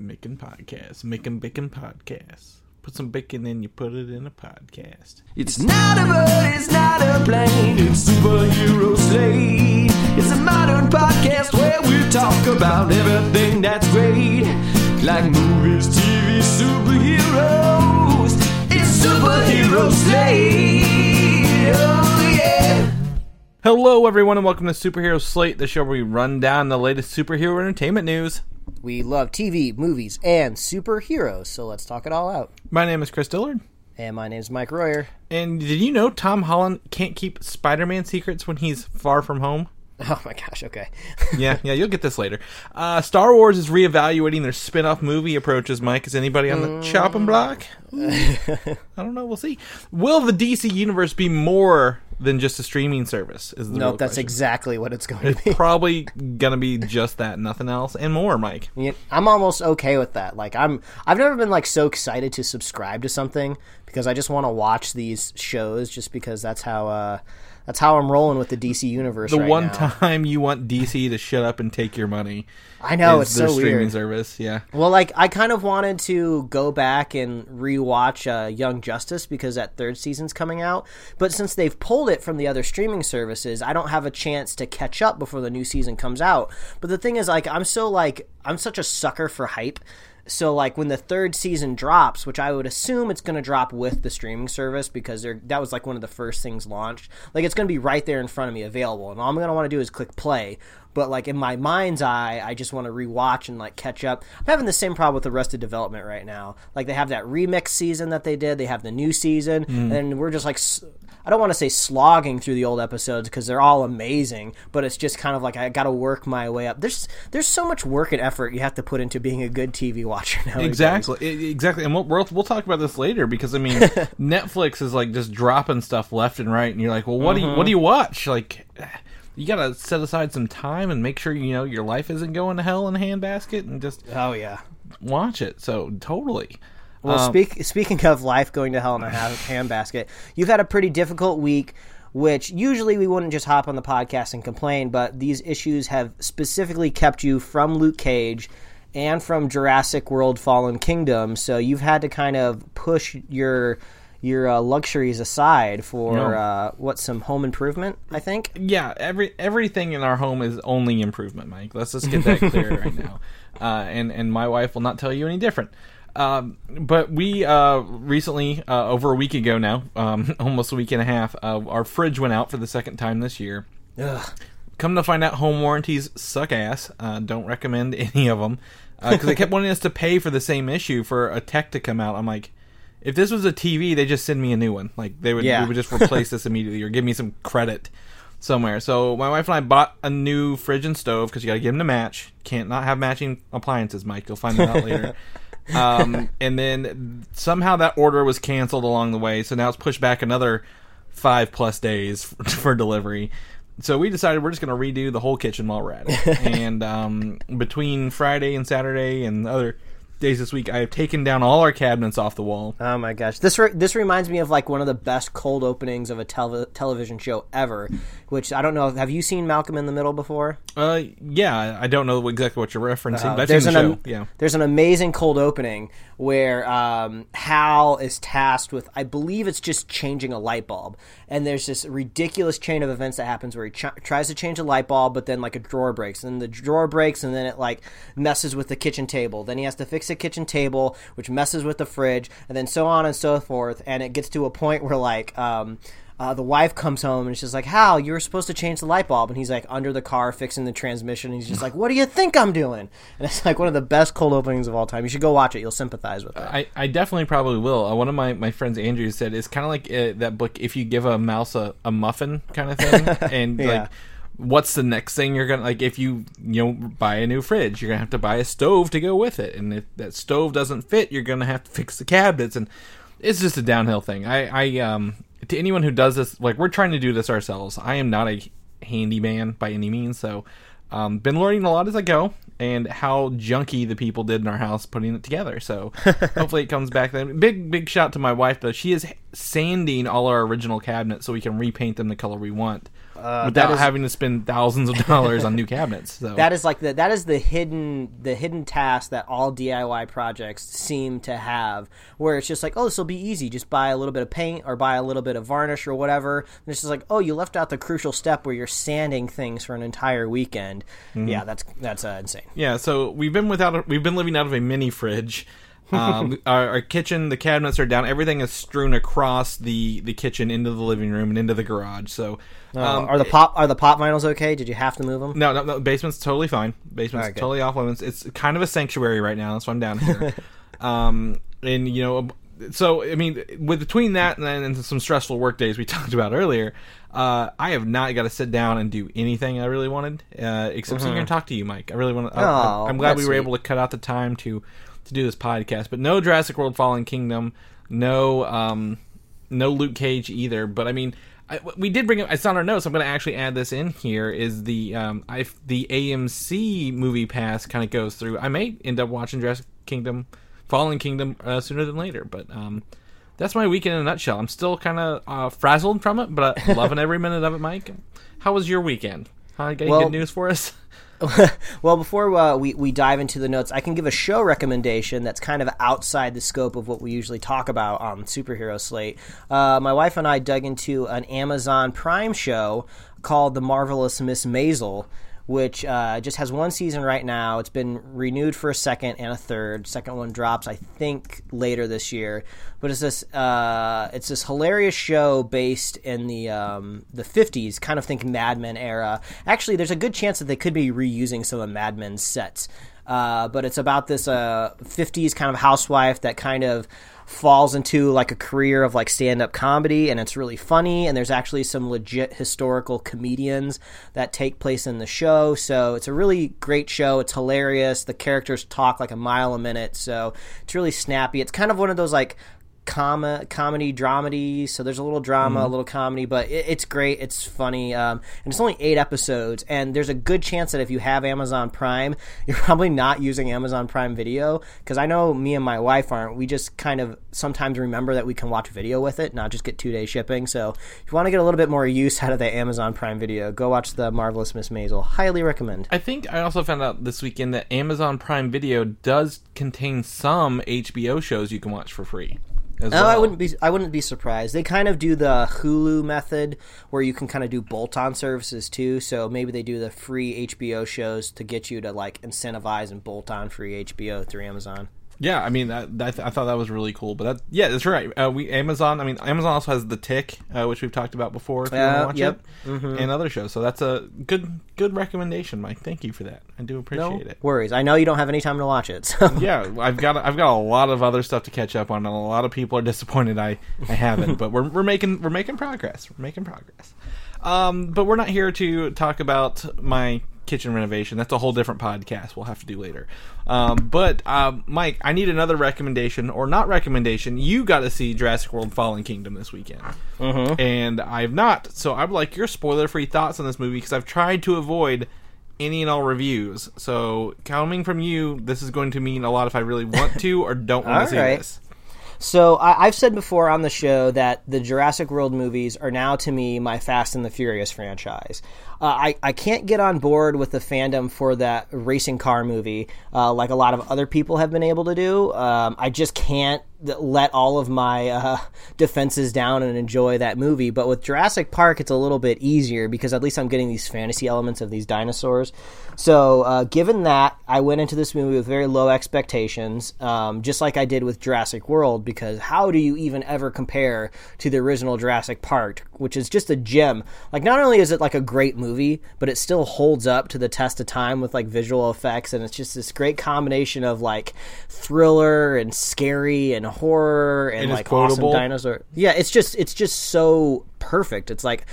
Making podcasts, making bacon podcasts. Put some bacon in, you put it in a podcast. It's not a bird, it's not a plane, it's superhero slate. It's a modern podcast where we talk about everything that's great, like movies, TV, superheroes. It's superhero slate. Oh yeah. Hello, everyone, and welcome to Superhero Slate, the show where we run down the latest superhero entertainment news. We love TV, movies, and superheroes, so let's talk it all out. My name is Chris Dillard. And my name's Mike Royer. And did you know Tom Holland can't keep Spider Man secrets when he's far from home? Oh my gosh, okay. yeah, yeah, you'll get this later. Uh, Star Wars is reevaluating their spin off movie approaches, Mike. Is anybody on the chopping block? I don't know. We'll see. Will the DC universe be more than just a streaming service? Is the nope, that's question. exactly what it's going to be. Probably gonna be just that, nothing else, and more, Mike. Yeah, I'm almost okay with that. Like I'm I've never been like so excited to subscribe to something because I just want to watch these shows just because that's how uh that's how I'm rolling with the DC universe The right one now. time you want DC to shut up and take your money. I know it's their so streaming weird. service. Yeah. Well, like I kind of wanted to go back and rewatch uh, Young Justice because that third season's coming out, but since they've pulled it from the other streaming services, I don't have a chance to catch up before the new season comes out. But the thing is, like, I'm so like I'm such a sucker for hype. So like when the third season drops, which I would assume it's going to drop with the streaming service because that was like one of the first things launched. Like it's going to be right there in front of me available, and all I'm going to want to do is click play. But like in my mind's eye, I just want to rewatch and like catch up. I'm having the same problem with the Arrested Development right now. Like they have that remix season that they did, they have the new season, mm. and we're just like. s- I don't want to say slogging through the old episodes because they're all amazing, but it's just kind of like I got to work my way up. There's there's so much work and effort you have to put into being a good TV watcher now. Exactly, exactly, and we'll, we'll we'll talk about this later because I mean, Netflix is like just dropping stuff left and right, and you're like, well, what do you what mm-hmm. do you watch? Like, you gotta set aside some time and make sure you know your life isn't going to hell in a handbasket, and just Oh yeah. watch it. So totally, Well, Um, speak, speaking of life going to hell in a handbasket, you've had a pretty difficult week, which usually we wouldn't just hop on the podcast and complain, but these issues have specifically kept you from Luke Cage and from Jurassic World Fallen Kingdom, so you've had to kind of push your your uh, luxuries aside for No. uh, what some home improvement, I think. yeah, every everything in our home is only improvement, Mike. Let's just get that clear right now. Uh, and and my wife will not tell you any different. Um, but we uh, recently, uh, over a week ago now, um, almost a week and a half, uh, our fridge went out for the second time this year. Ugh. Come to find out, home warranties suck ass. Uh, don't recommend any of them because they kept wanting us to pay for the same issue for a tech to come out. I'm like, if this was a TV, they just send me a new one. Like they would, Yeah. we would just replace this immediately or give me some credit somewhere. So my wife and I bought a new fridge and stove because you got to get them to match. Can't not have matching appliances, Mike. You'll find that out later. Um, and then somehow that order was canceled along the way, so now it's pushed back another five plus days for delivery. So we decided we're just going to redo the whole kitchen while we're at it. and um, between Friday and Saturday and other days this week, I have taken down all our cabinets off the wall. Oh my gosh, this re- this reminds me of like one of the best cold openings of a tel- television show ever. Which I don't know. Have you seen Malcolm in the Middle before? Uh, yeah, I don't know exactly what you're referencing. Uh, but there's seen an the am- show. yeah. there's an amazing cold opening where um, Hal is tasked with I believe it's just changing a light bulb, and there's this ridiculous chain of events that happens where he ch- tries to change a light bulb, but then like a drawer breaks, and the drawer breaks, and then it like messes with the kitchen table. Then he has to fix the kitchen table, which messes with the fridge, and then so on and so forth, and it gets to a point where like. Um, uh, the wife comes home and she's like, "Hal, you were supposed to change the light bulb," and he's like under the car fixing the transmission. And he's just like, "What do you think I'm doing?" And it's like one of the best cold openings of all time. You should go watch it. You'll sympathize with it. I, I definitely probably will. Uh, one of my, my friends, Andrew, said it's kind of like uh, that book. If you give a mouse a, a muffin kind of thing, and Yeah. like, what's the next thing you're gonna like? If you you know buy a new fridge, you're gonna have to buy a stove to go with it, and if that stove doesn't fit, you're gonna have to fix the cabinets, and it's just a downhill thing. I I um to anyone who does this, like we're trying to do this ourselves. I am not a handyman by any means, so um, been learning a lot as I go, and how junky the people did in our house putting it together. So hopefully it comes back. Then big big shout to my wife though. She is sanding all our original cabinets so we can repaint them the color we want. Without that is- having to spend thousands of dollars on new cabinets. So That is like the that is the hidden the hidden task that all DIY projects seem to have, where it's just like, oh, this will be easy. Just buy a little bit of paint or buy a little bit of varnish or whatever. And it's just like, oh, you left out the crucial step where you're sanding things for an entire weekend. Mm-hmm. Yeah, that's that's uh, insane. Yeah, so we've been without a, we've been living out of a mini fridge. Um, our, our kitchen, the cabinets are down. Everything is strewn across the the kitchen into the living room and into the garage. So, um, are the pop are the pop vinyls okay? Did you have to move them? no, no, no, basement's totally fine. Basement's good. totally off limits. It's kind of a sanctuary right now. That's why I'm down here. um, and you know, so I mean, with between that and, then and some stressful work days we talked about earlier, uh, I have not got to sit down and do anything I really wanted, uh, except sit here and talk to you, Mike. I really want to. Oh, I'm glad we were sweet. able to cut out the time to to do this podcast. But no Jurassic World: Fallen Kingdom, no um, no Luke Cage either. But I mean, I, we did bring it. It's on our notes. I'm going to actually add this in here. Is the um, I the AMC movie pass kind of goes through. I may end up watching Jurassic Kingdom, Fallen Kingdom uh, sooner than later. But um, that's my weekend in a nutshell. I'm still kind of uh, frazzled from it, but uh, loving every minute of it. Mike, how was your weekend? Huh, got any Well- good news for us? well, before uh, we, we dive into the notes, I can give a show recommendation that's kind of outside the scope of what we usually talk about on Superhero Slate. Uh, my wife and I dug into an Amazon Prime show called The Marvelous Miss Maisel, which uh, just has one season right now. It's been renewed for a second and a third. Second one drops, I think, later this year. But it's this uh, it's this hilarious show based in the um, the fifties, kind of think Mad Men era. Actually, there's a good chance that they could be reusing some of Mad Men's sets. Uh, but it's about this uh, 50s kind of housewife that kind of falls into like a career of like stand-up comedy and it's really funny and there's actually some legit historical comedians that take place in the show. So it's a really great show. It's hilarious. The characters talk like a mile a minute so it's really snappy. It's kind of one of those like com- comedy dramedy. So there's a little drama a little comedy but it, it's great. It's funny. Um, and it's only eight episodes and there's a good chance that if you have amazon prime you're probably not using amazon prime video because i know me and my wife aren't. We just kind of sometimes remember that we can watch video with it not just get two day shipping. So if you want to get a little bit more use out of the amazon prime video go watch the marvelous miss maisel. Highly recommend. I think I also found out this weekend that Amazon Prime Video does contain some HBO shows you can watch for free. No, well. I wouldn't be. I wouldn't be surprised. They kind of do the Hulu method, where you can kind of do bolt-on services too. So maybe they do the free HBO shows to get you to like incentivize and bolt on free HBO through Amazon. Yeah, I mean, that, that, I thought that was really cool. But that, yeah, that's right. Uh, we Amazon. I mean, Amazon also has The Tick, uh, which we've talked about before. If you want to watch yep. It, and other shows. So that's a good good recommendation, Mike. Thank you for that. I do appreciate No it. worries. I know you don't have any time to watch it. So. yeah, I've got I've got a lot of other stuff to catch up on, and a lot of people are disappointed I, I haven't. but we're we're making we're making progress. We're making progress. Um, but we're not here to talk about my kitchen renovation. That's a whole different podcast. We'll have to do later. Um, but um, Mike, I need another recommendation or not recommendation. You got to see Jurassic World: Fallen Kingdom this weekend, and I've not. So I'd like your spoiler-free thoughts on this movie because I've tried to avoid any and all reviews. So coming from you, this is going to mean a lot if I really want to or don't want to see Alright. this. So I, I've said before on the show that the Jurassic World movies are now to me my Fast and the Furious franchise. Uh, I I can't get on board with the fandom for that racing car movie uh, like a lot of other people have been able to do. Um, I just can't let all of my uh, defenses down and enjoy that movie. But with Jurassic Park, it's a little bit easier because at least I'm getting these fantasy elements of these dinosaurs. So, uh, given that, I went into this movie with very low expectations, um, just like I did with Jurassic World, because how do you even ever compare to the original Jurassic Park, which is just a gem? Like, not only is it like a great movie, but it still holds up to the test of time with like visual effects, and it's just this great combination of like thriller and scary and horror and It like awesome dinosaur. Yeah, it's just it's just so perfect. It's like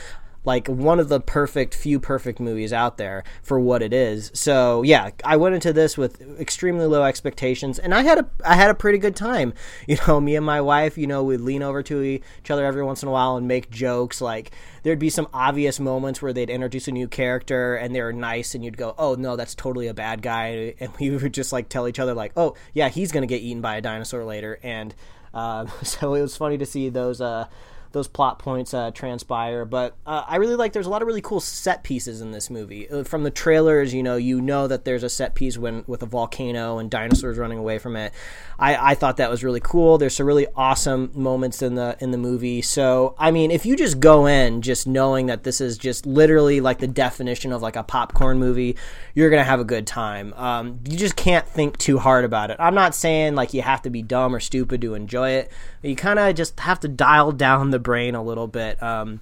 like one of the perfect few perfect movies out there for what it is. So yeah, I went into this with extremely low expectations, and I had a I had a pretty good time. You know, me and my wife, you know, we'd lean over to each other every once in a while and make jokes. Like there'd be some obvious moments where they'd introduce a new character and they were nice, and you'd go, "Oh no, that's totally a bad guy," and we would just like tell each other like, "Oh yeah, he's gonna get eaten by a dinosaur later," and um, so it was funny to see those. Uh, those plot points uh, transpire. But uh, I really like. There's a lot of really cool set pieces in this movie. Uh, From the trailers, you know, you know that there's a set piece when with a volcano and dinosaurs running away from it. I, I thought that was really cool. There's some really awesome moments in the in the movie. So I mean, if you just go in just knowing that this is just literally like the definition of like a popcorn movie, you're gonna have a good time. Um, you just can't think too hard about it. I'm not saying like you have to be dumb or stupid to enjoy it. You kind of just have to dial down the brain a little bit. Um,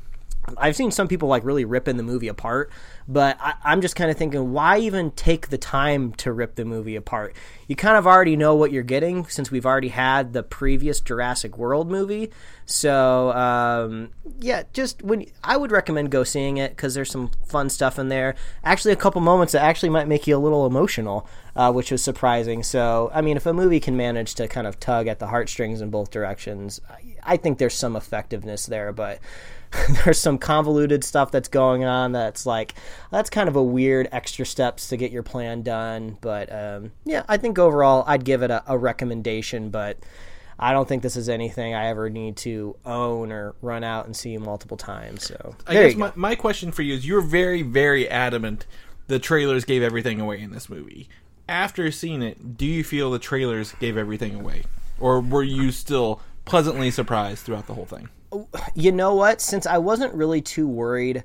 I've seen some people like really ripping the movie apart, but I, I'm just kind of thinking, why even take the time to rip the movie apart? You kind of already know what you're getting since we've already had the previous Jurassic World movie. So um, yeah, just when I would recommend go seeing it because there's some fun stuff in there. Actually, a couple moments that actually might make you a little emotional, uh, which was surprising. So I mean, if a movie can manage to kind of tug at the heartstrings in both directions, I, think there's some effectiveness there, but. there's some convoluted stuff that's going on that's like that's kind of a weird extra steps to get your plan done but um, yeah i think overall i'd give it a, a, recommendation but i don't think this is anything i ever need to own or run out and see multiple times so I guess my, my question for you is you're very very adamant the trailers gave everything away in this movie after seeing it do you feel the trailers gave everything away or were you still pleasantly surprised throughout the whole thing you know what? Since I wasn't really too worried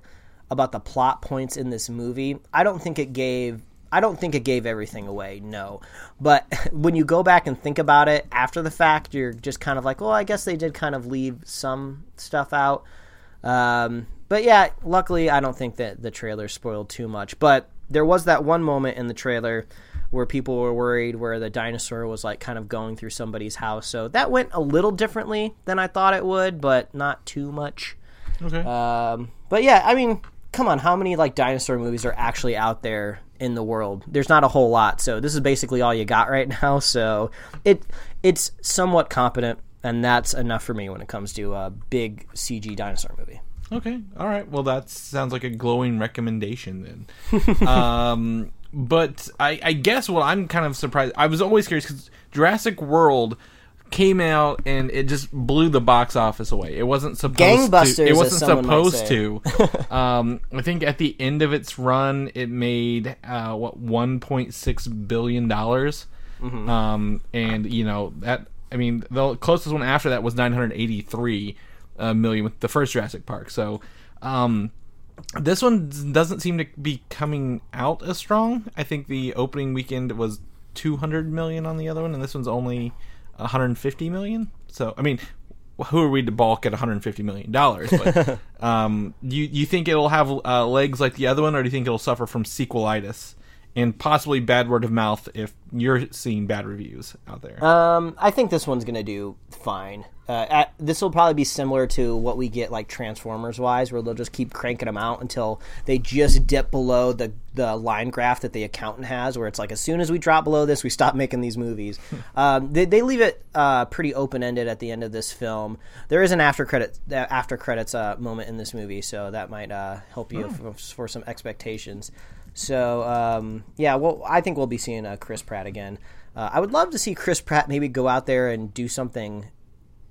about the plot points in this movie, I don't think it gave I don't think it gave everything away, no. But when you go back and think about it after the fact, you're just kind of like, well, I guess they did kind of leave some stuff out. Um, but yeah, luckily, I don't think that the trailer spoiled too much. But there was that one moment in the trailer where people were worried where the dinosaur was like kind of going through somebody's house. So that went a little differently than I thought it would, but not too much. Okay. Um, but yeah, I mean, come on, how many like dinosaur movies are actually out there in the world? There's not a whole lot. So this is basically all you got right now. So it it's somewhat competent, and that's enough for me when it comes to a big CG dinosaur movie. Okay. All right. Well, that sounds like a glowing recommendation then. um, but I, I, guess what I'm kind of surprised. I was always curious because Jurassic World came out and it just blew the box office away. It wasn't supposed Gangbusters, to. It wasn't supposed to. um, I think at the end of its run, it made uh, what 1.6 billion dollars. Mm-hmm. Um, and you know that. I mean, the closest one after that was 983 uh, million with the first Jurassic Park. So. Um, this one doesn't seem to be coming out as strong. I think the opening weekend was 200 million on the other one, and this one's only 150 million. So, I mean, who are we to balk at 150 million dollars? But um, you you think it'll have uh, legs like the other one, or do you think it'll suffer from sequelitis and possibly bad word of mouth if you're seeing bad reviews out there? Um, I think this one's gonna do fine. Uh, this will probably be similar to what we get like Transformers wise, where they'll just keep cranking them out until they just dip below the the line graph that the accountant has, where it's like as soon as we drop below this, we stop making these movies. um, they, they leave it uh, pretty open ended at the end of this film. There is an after credit after credits uh, moment in this movie, so that might uh, help you oh. for, for, some expectations. So um, yeah, well, I think we'll be seeing uh, Chris Pratt again. Uh, I would love to see Chris Pratt maybe go out there and do something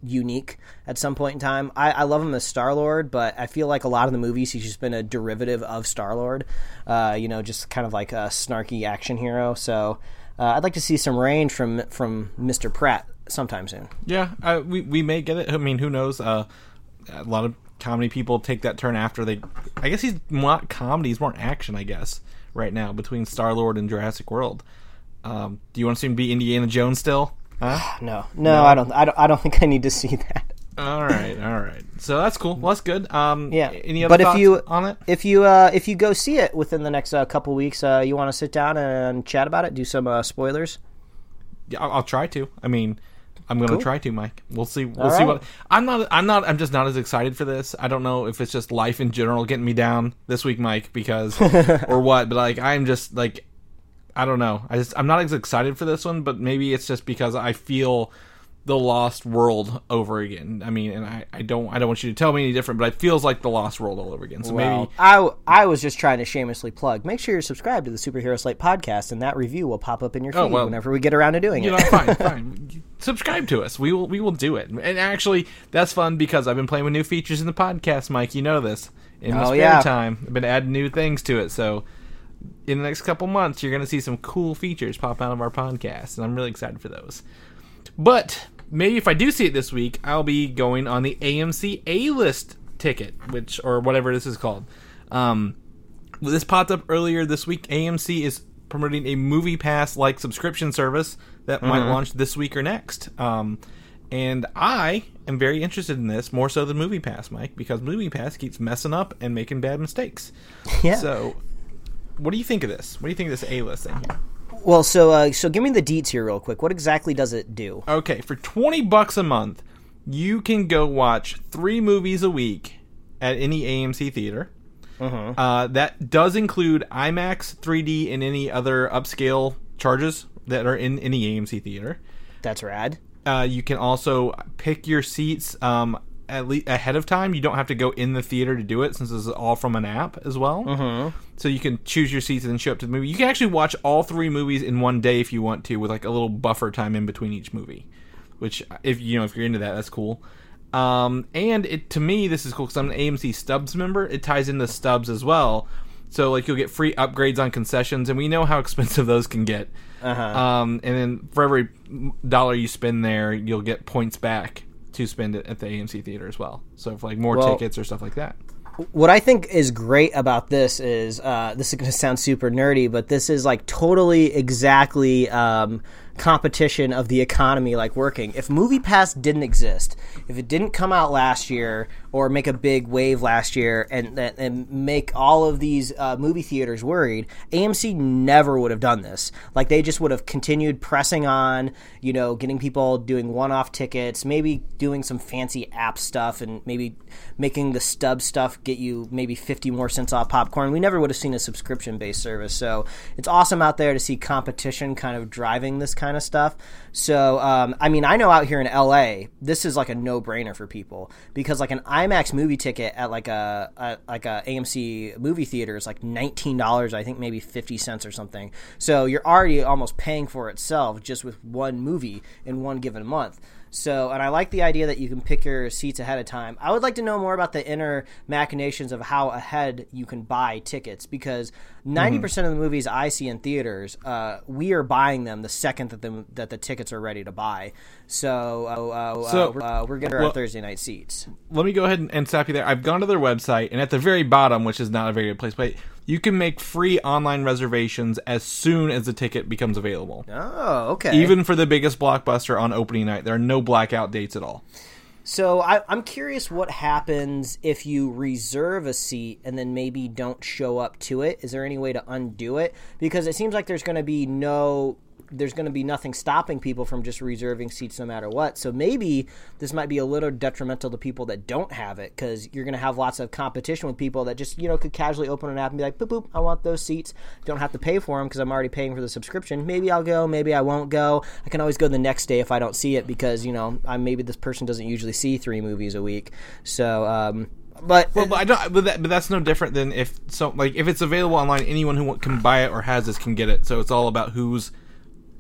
unique at some point in time. I, I love him as Star Lord, but I feel like a lot of the movies he's just been a derivative of Star Lord. Uh, you know, just kind of like a snarky action hero. So uh, I'd like to see some range from from Mr. Pratt sometime soon. Yeah, we we may get it. I mean, who knows? Uh, a lot of comedy people take that turn after they. I guess he's not comedy; he's more action. I guess right now between Star Lord and Jurassic World. Um, do you want to see him be Indiana Jones still? Huh? no, no, no, I don't. I don't. I don't think I need to see that. All right, all right. So that's cool. Well, that's good. Um, yeah. Any other but if you on it? If you uh, if you go see it within the next uh, couple weeks, uh, you want to sit down and chat about it, do some uh, spoilers. Yeah, I'll, I'll, try to. I mean, I'm going to cool. try to, Mike. We'll see. We'll all see right. what. I'm not. I'm not. I'm just not as excited for this. I don't know if it's just life in general getting me down this week, Mike, because or what. But like, I'm just like I don't know. I just I'm not as excited for this one, but maybe it's just because I feel the Lost World over again. I mean, and I, I don't I don't want you to tell me any different, but it feels like the Lost World all over again. So well, maybe I I was just trying to shamelessly plug. Make sure you're subscribed to the Superhero Slate podcast, and that review will pop up in your oh, feed oh, well, whenever we get around to doing you it. know, fine, fine. subscribe to us. We will we will do it. And actually, that's fun because I've been playing with new features in the podcast, Mike. You know this. In my Oh, spare yeah. time, I've been adding new things to it. So, in the next couple months, you're going to see some cool features pop out of our podcast, and I'm really excited for those. But maybe if I do see it this week, I'll be going on the AMC A list ticket, which or whatever this is called. Um, this popped up earlier this week. AMC is promoting a Movie Pass like subscription service that might launch this week or next. Um, and I am very interested in this more so than Movie Pass, Mike, because Movie Pass keeps messing up and making bad mistakes. Yeah. So, what do you think of this? What do you think of this A list thing here? Well, so uh, so give me the deets here real quick. What exactly does it do? Okay, for 20 bucks a month, you can go watch three movies a week at any AMC theater. Uh, that does include IMAX, 3D, and any other upscale charges that are in any AMC theater. That's rad. Uh, you can also pick your seats um, at least ahead of time. You don't have to go in the theater to do it since this is all from an app as well. Mm-hmm. So you can choose your seats and then show up to the movie. You can actually watch all three movies in one day if you want to, with like a little buffer time in between each movie. Which, if you know, if you're into that, that's cool. Um, and it to me, this is cool because I'm an AMC Stubs member. It ties into Stubs as well. So like you'll get free upgrades on concessions, and we know how expensive those can get. Um, and then for every dollar you spend there, you'll get points back to spend it at the AMC theater as well. So for like more Well- tickets or stuff like that. What I think is great about this is uh, this is going to sound super nerdy, but this is like totally exactly um, competition of the economy like working. If MoviePass didn't exist, if it didn't come out last year or make a big wave last year and and, make all of these uh, movie theaters worried, AMC never would have done this. Like they just would have continued pressing on, you know, getting people doing one-off tickets, maybe doing some fancy app stuff, and maybe making the stub stuff get you maybe 50 more cents off popcorn. We never would have seen a subscription-based service. So it's awesome out there to see competition kind of driving this kind of stuff. So um, I mean, I know out here in LA, this is like a no-brainer for people because like an IMAX movie ticket at like a, a like a AMC movie theater is like nineteen dollars, I think maybe fifty cents or something. So you're already almost paying for itself just with one movie in one given month. So, and I like the idea that you can pick your seats ahead of time. I would like to know more about the inner machinations of how ahead you can buy tickets because 90% of the movies I see in theaters, uh, we are buying them the second that the that the tickets are ready to buy. So, uh, uh, So- uh, we're, uh, we're getting well- our Thursday night seats. let me go ahead and, and stop you there. I've gone to their website, and at the very bottom, which is not a very good place, but you can make free online reservations as soon as the ticket becomes available. Oh, okay. Even for the biggest blockbuster on opening night, there are no blackout dates at all. So I, I'm curious what happens if you reserve a seat and then maybe don't show up to it. Is there any way to undo it? Because it seems like there's going to be no, there's going to be nothing stopping people from just reserving seats no matter what. So maybe this might be a little detrimental to people that don't have it because you're going to have lots of competition with people that just you know could casually open an app and be like, boop boop, I want those seats. Don't have to pay for them because I'm already paying for the subscription. Maybe I'll go, maybe I won't go. I can always go the next day if I don't see it because you know I maybe this person doesn't usually see three movies a week. So, um, but Well, but I don't. But, that, but that's no different than if so. Like if it's available online, anyone who can buy it or has this can get it. So it's all about who's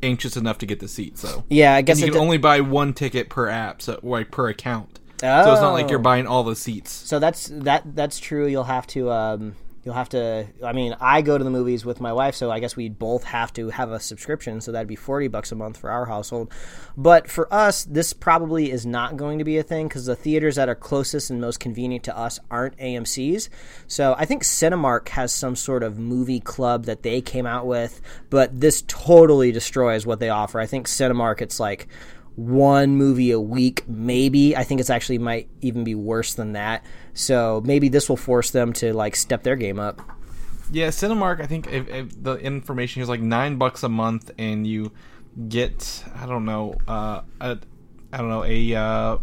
anxious enough to get the seat. So yeah, I guess and you can do- only buy one ticket per app, so like per account. Oh. So it's not like you're Oh. buying all the seats. So that's that that's true. You'll have to um, you'll have to. I mean, I go to the movies with my wife, so I guess we both have to have a subscription. So that'd be forty bucks a month for our household. But for us, this probably is not going to be a thing because the theaters that are closest and most convenient to us aren't AMC's. So I think Cinemark has some sort of movie club that they came out with, but this totally destroys what they offer. I think Cinemark, it's like one movie a week, maybe. I think it's actually might even be worse than that. So maybe this will force them to like step their game up. Yeah, Cinemark. I think if, if the information is like nine bucks a month, and you get I don't know, uh, a, I don't know a uh,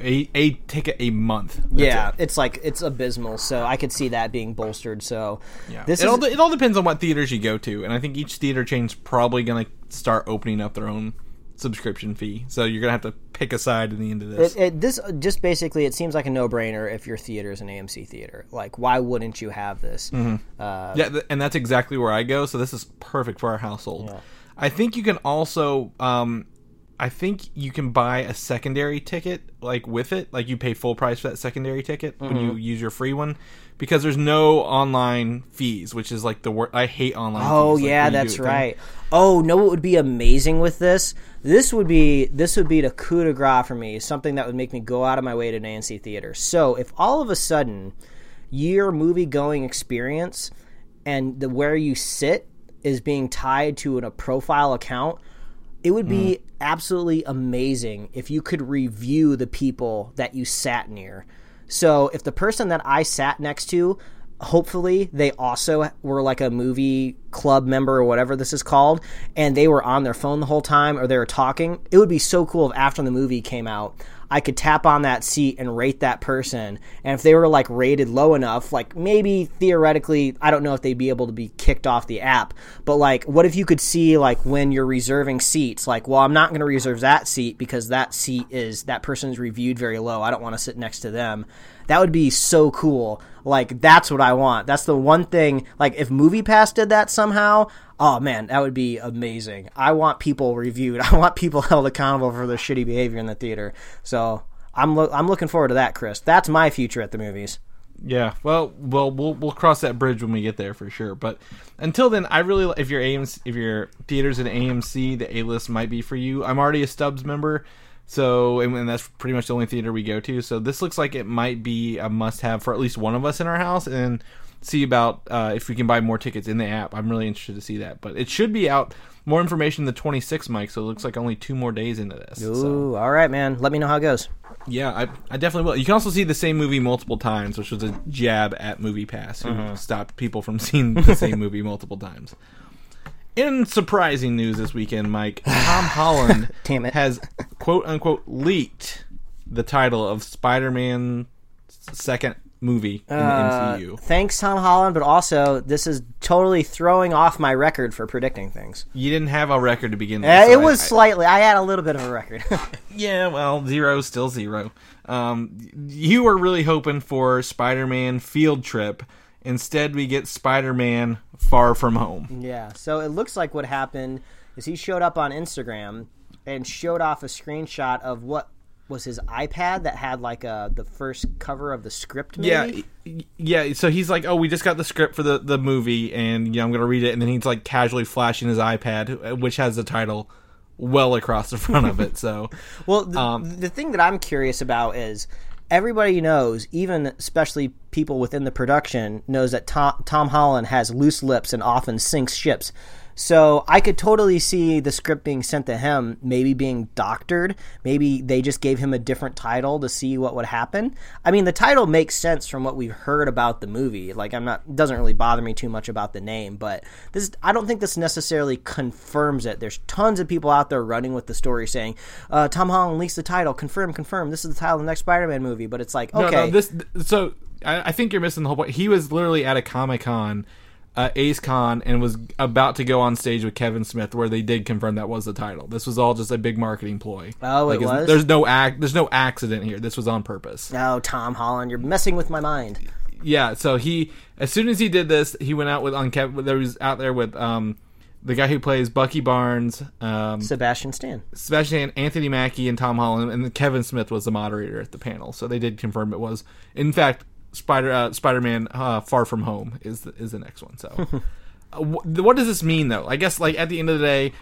a a ticket a month. That's yeah, it. it's like it's abysmal. So I could see that being bolstered. So Yeah. this it, is all, it all depends on what theaters you go to, and I think each theater chain's probably going to start opening up their own subscription fee. So you're going to have to pick a side in the end of this. It, it, this just basically it seems like a no-brainer if your theater is an AMC theater. Like, why wouldn't you have this? Mm-hmm. Uh, yeah, th- and that's exactly where I go. So this is perfect for our household. I think you can also, um, I think you can buy a secondary ticket like with it, like you pay full price for that secondary ticket when Mm-hmm. you use your free one, because there's no online fees, which is like the word I hate online. Oh fees, yeah, do that's it thing. right. Oh, no, what would be amazing with this? This would be this would be the coup de grace for me. Something that would make me go out of my way to an AMC theater. So if all of a sudden your movie going experience and the where you sit is being tied to an, a profile account, it would be mm. absolutely amazing if you could review the people that you sat near. So if the person that I sat next to, hopefully they also were like a movie club member or whatever this is called, and they were on their phone the whole time or they were talking, it would be so cool if after the movie came out, I could tap on that seat and rate that person. And if they were like rated low enough, like maybe theoretically, I don't know if they'd be able to be kicked off the app, but like, what if you could see like when you're reserving seats, like, well, I'm not going to reserve that seat because that seat is that person's reviewed very low. I don't want to sit next to them. That would be so cool. Like, that's what I want. That's the one thing. Like, if MoviePass did that somehow, oh man, that would be amazing. I want people reviewed. I want people held accountable for their shitty behavior in the theater. So I'm lo- I'm looking forward to that, Chris. That's my future at the movies. Yeah, well, well, we'll we'll cross that bridge when we get there for sure. But until then, I really if your AMC, if your theaters in AMC, the A list might be for you. I'm already a Stubs member, so and, and that's pretty much the only theater we go to. So this looks like it might be a must have for at least one of us in our house, and see about uh, if we can buy more tickets in the app. I'm really interested to see that, but it should be out. More information the 26th, Mike. So it looks like only two more days into this. So. Ooh, all right, man. Let me know how it goes. Yeah, I, I definitely will. You can also see the same movie multiple times, which was a jab at Movie Pass, who stopped people from seeing the same movie multiple times. In surprising news this weekend, Mike, Tom Holland Damn it. has quote unquote leaked the title of Spider Man second movie in Uh, the MCU. Thanks, Tom Holland, but also this is totally throwing off my record for predicting things. You didn't have a record to begin with. Uh, so it was I- slightly. I had a little bit of a record. Yeah, well, zero still zero. Um, you were really hoping for Spider-Man Field Trip. Instead, we get Spider-Man Far From Home. yeah. So it looks like what happened is he showed up on Instagram and showed off a screenshot of what was his iPad that had like a the first cover of the script. Maybe? Yeah, yeah. So he's like, "Oh, we just got the script for the the movie, and you know, I'm gonna read it." And then he's like casually flashing his iPad, uh, which has the title well across the front of it. So Well, the, Um, the thing that I'm curious about is everybody knows, even especially people within the production, knows that Tom, Tom Holland has loose lips and often sinks ships. So I could totally see the script being sent to him, maybe being doctored. Maybe they just gave him a different title to see what would happen. I mean, the title makes sense from what we've heard about the movie. Like, I'm not doesn't really bother me too much about the name, but this I don't think this necessarily confirms it. There's tons of people out there running with the story saying, uh, "Tom Holland leaks the title, confirm, confirm. This is the title of the next Spider-Man movie." But it's like, no, okay, no, this. So I, I think you're missing the whole point. He was literally at a Comic Con. Uh, Ace Con and was about to go on stage with Kevin Smith, where they did confirm that was the title. This was all just a big marketing ploy. Oh, it was? There's no act. There's no accident here. This was on purpose. no, Tom Holland, you're messing with my mind. yeah so he as soon as he did this he went out with on Kev, there was out there with um the guy who plays bucky barnes um Sebastian Stan. Sebastian Anthony Mackie and Tom Holland and Kevin Smith was the moderator at the panel so they did confirm it was in fact Spider uh, Spider-Man uh, Far From Home is the, is the next one so uh, wh- what does this mean though I guess like at the end of the day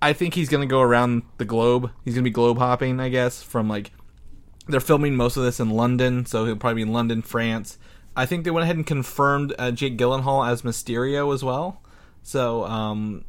I think he's gonna go around the globe he's gonna be globe hopping I guess from like they're filming most of this in London, so he'll probably be in London, France. I think they went ahead and confirmed uh, Jake Gyllenhaal as Mysterio as well. So um,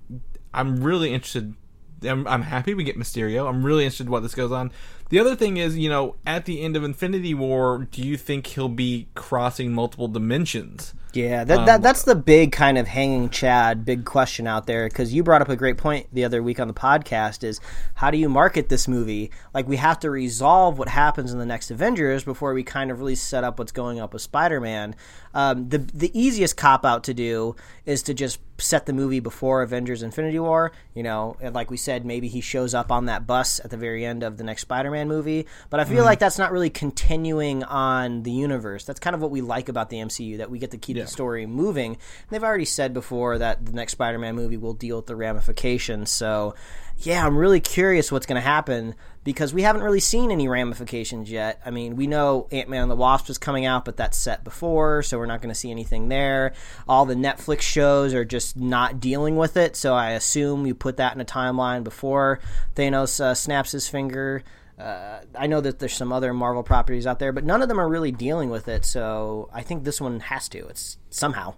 I'm really interested. I'm, I'm happy we get Mysterio. I'm really interested in what this goes on. The other thing is, you know, at the end of Infinity War, do you think he'll be crossing multiple dimensions? Yeah, that, that that's the big kind of hanging Chad, big question out there. Because you brought up a great point the other week on the podcast: is how do you market this movie? Like we have to resolve what happens in the next Avengers before we kind of really set up what's going up with Spider-Man. Um, the the easiest cop out to do is to just set the movie before Avengers: Infinity War. You know, like we said, maybe he shows up on that bus at the very end of the next Spider-Man movie. But I feel like that's not really continuing on the universe. That's kind of what we like about the MCU that we get to keep the story moving. And they've already said before that the next Spider-Man movie will deal with the ramifications. So yeah, I'm really curious what's going to happen because we haven't really seen any ramifications yet. I mean, we know Ant Man and the Wasp is coming out, but that's set before, so we're not going to see anything there. All the Netflix shows are just not dealing with it, so I assume you put that in a timeline before Thanos uh, snaps his finger. Uh, I know that there's some other Marvel properties out there, but none of them are really dealing with it. So I think this one has to. It's somehow.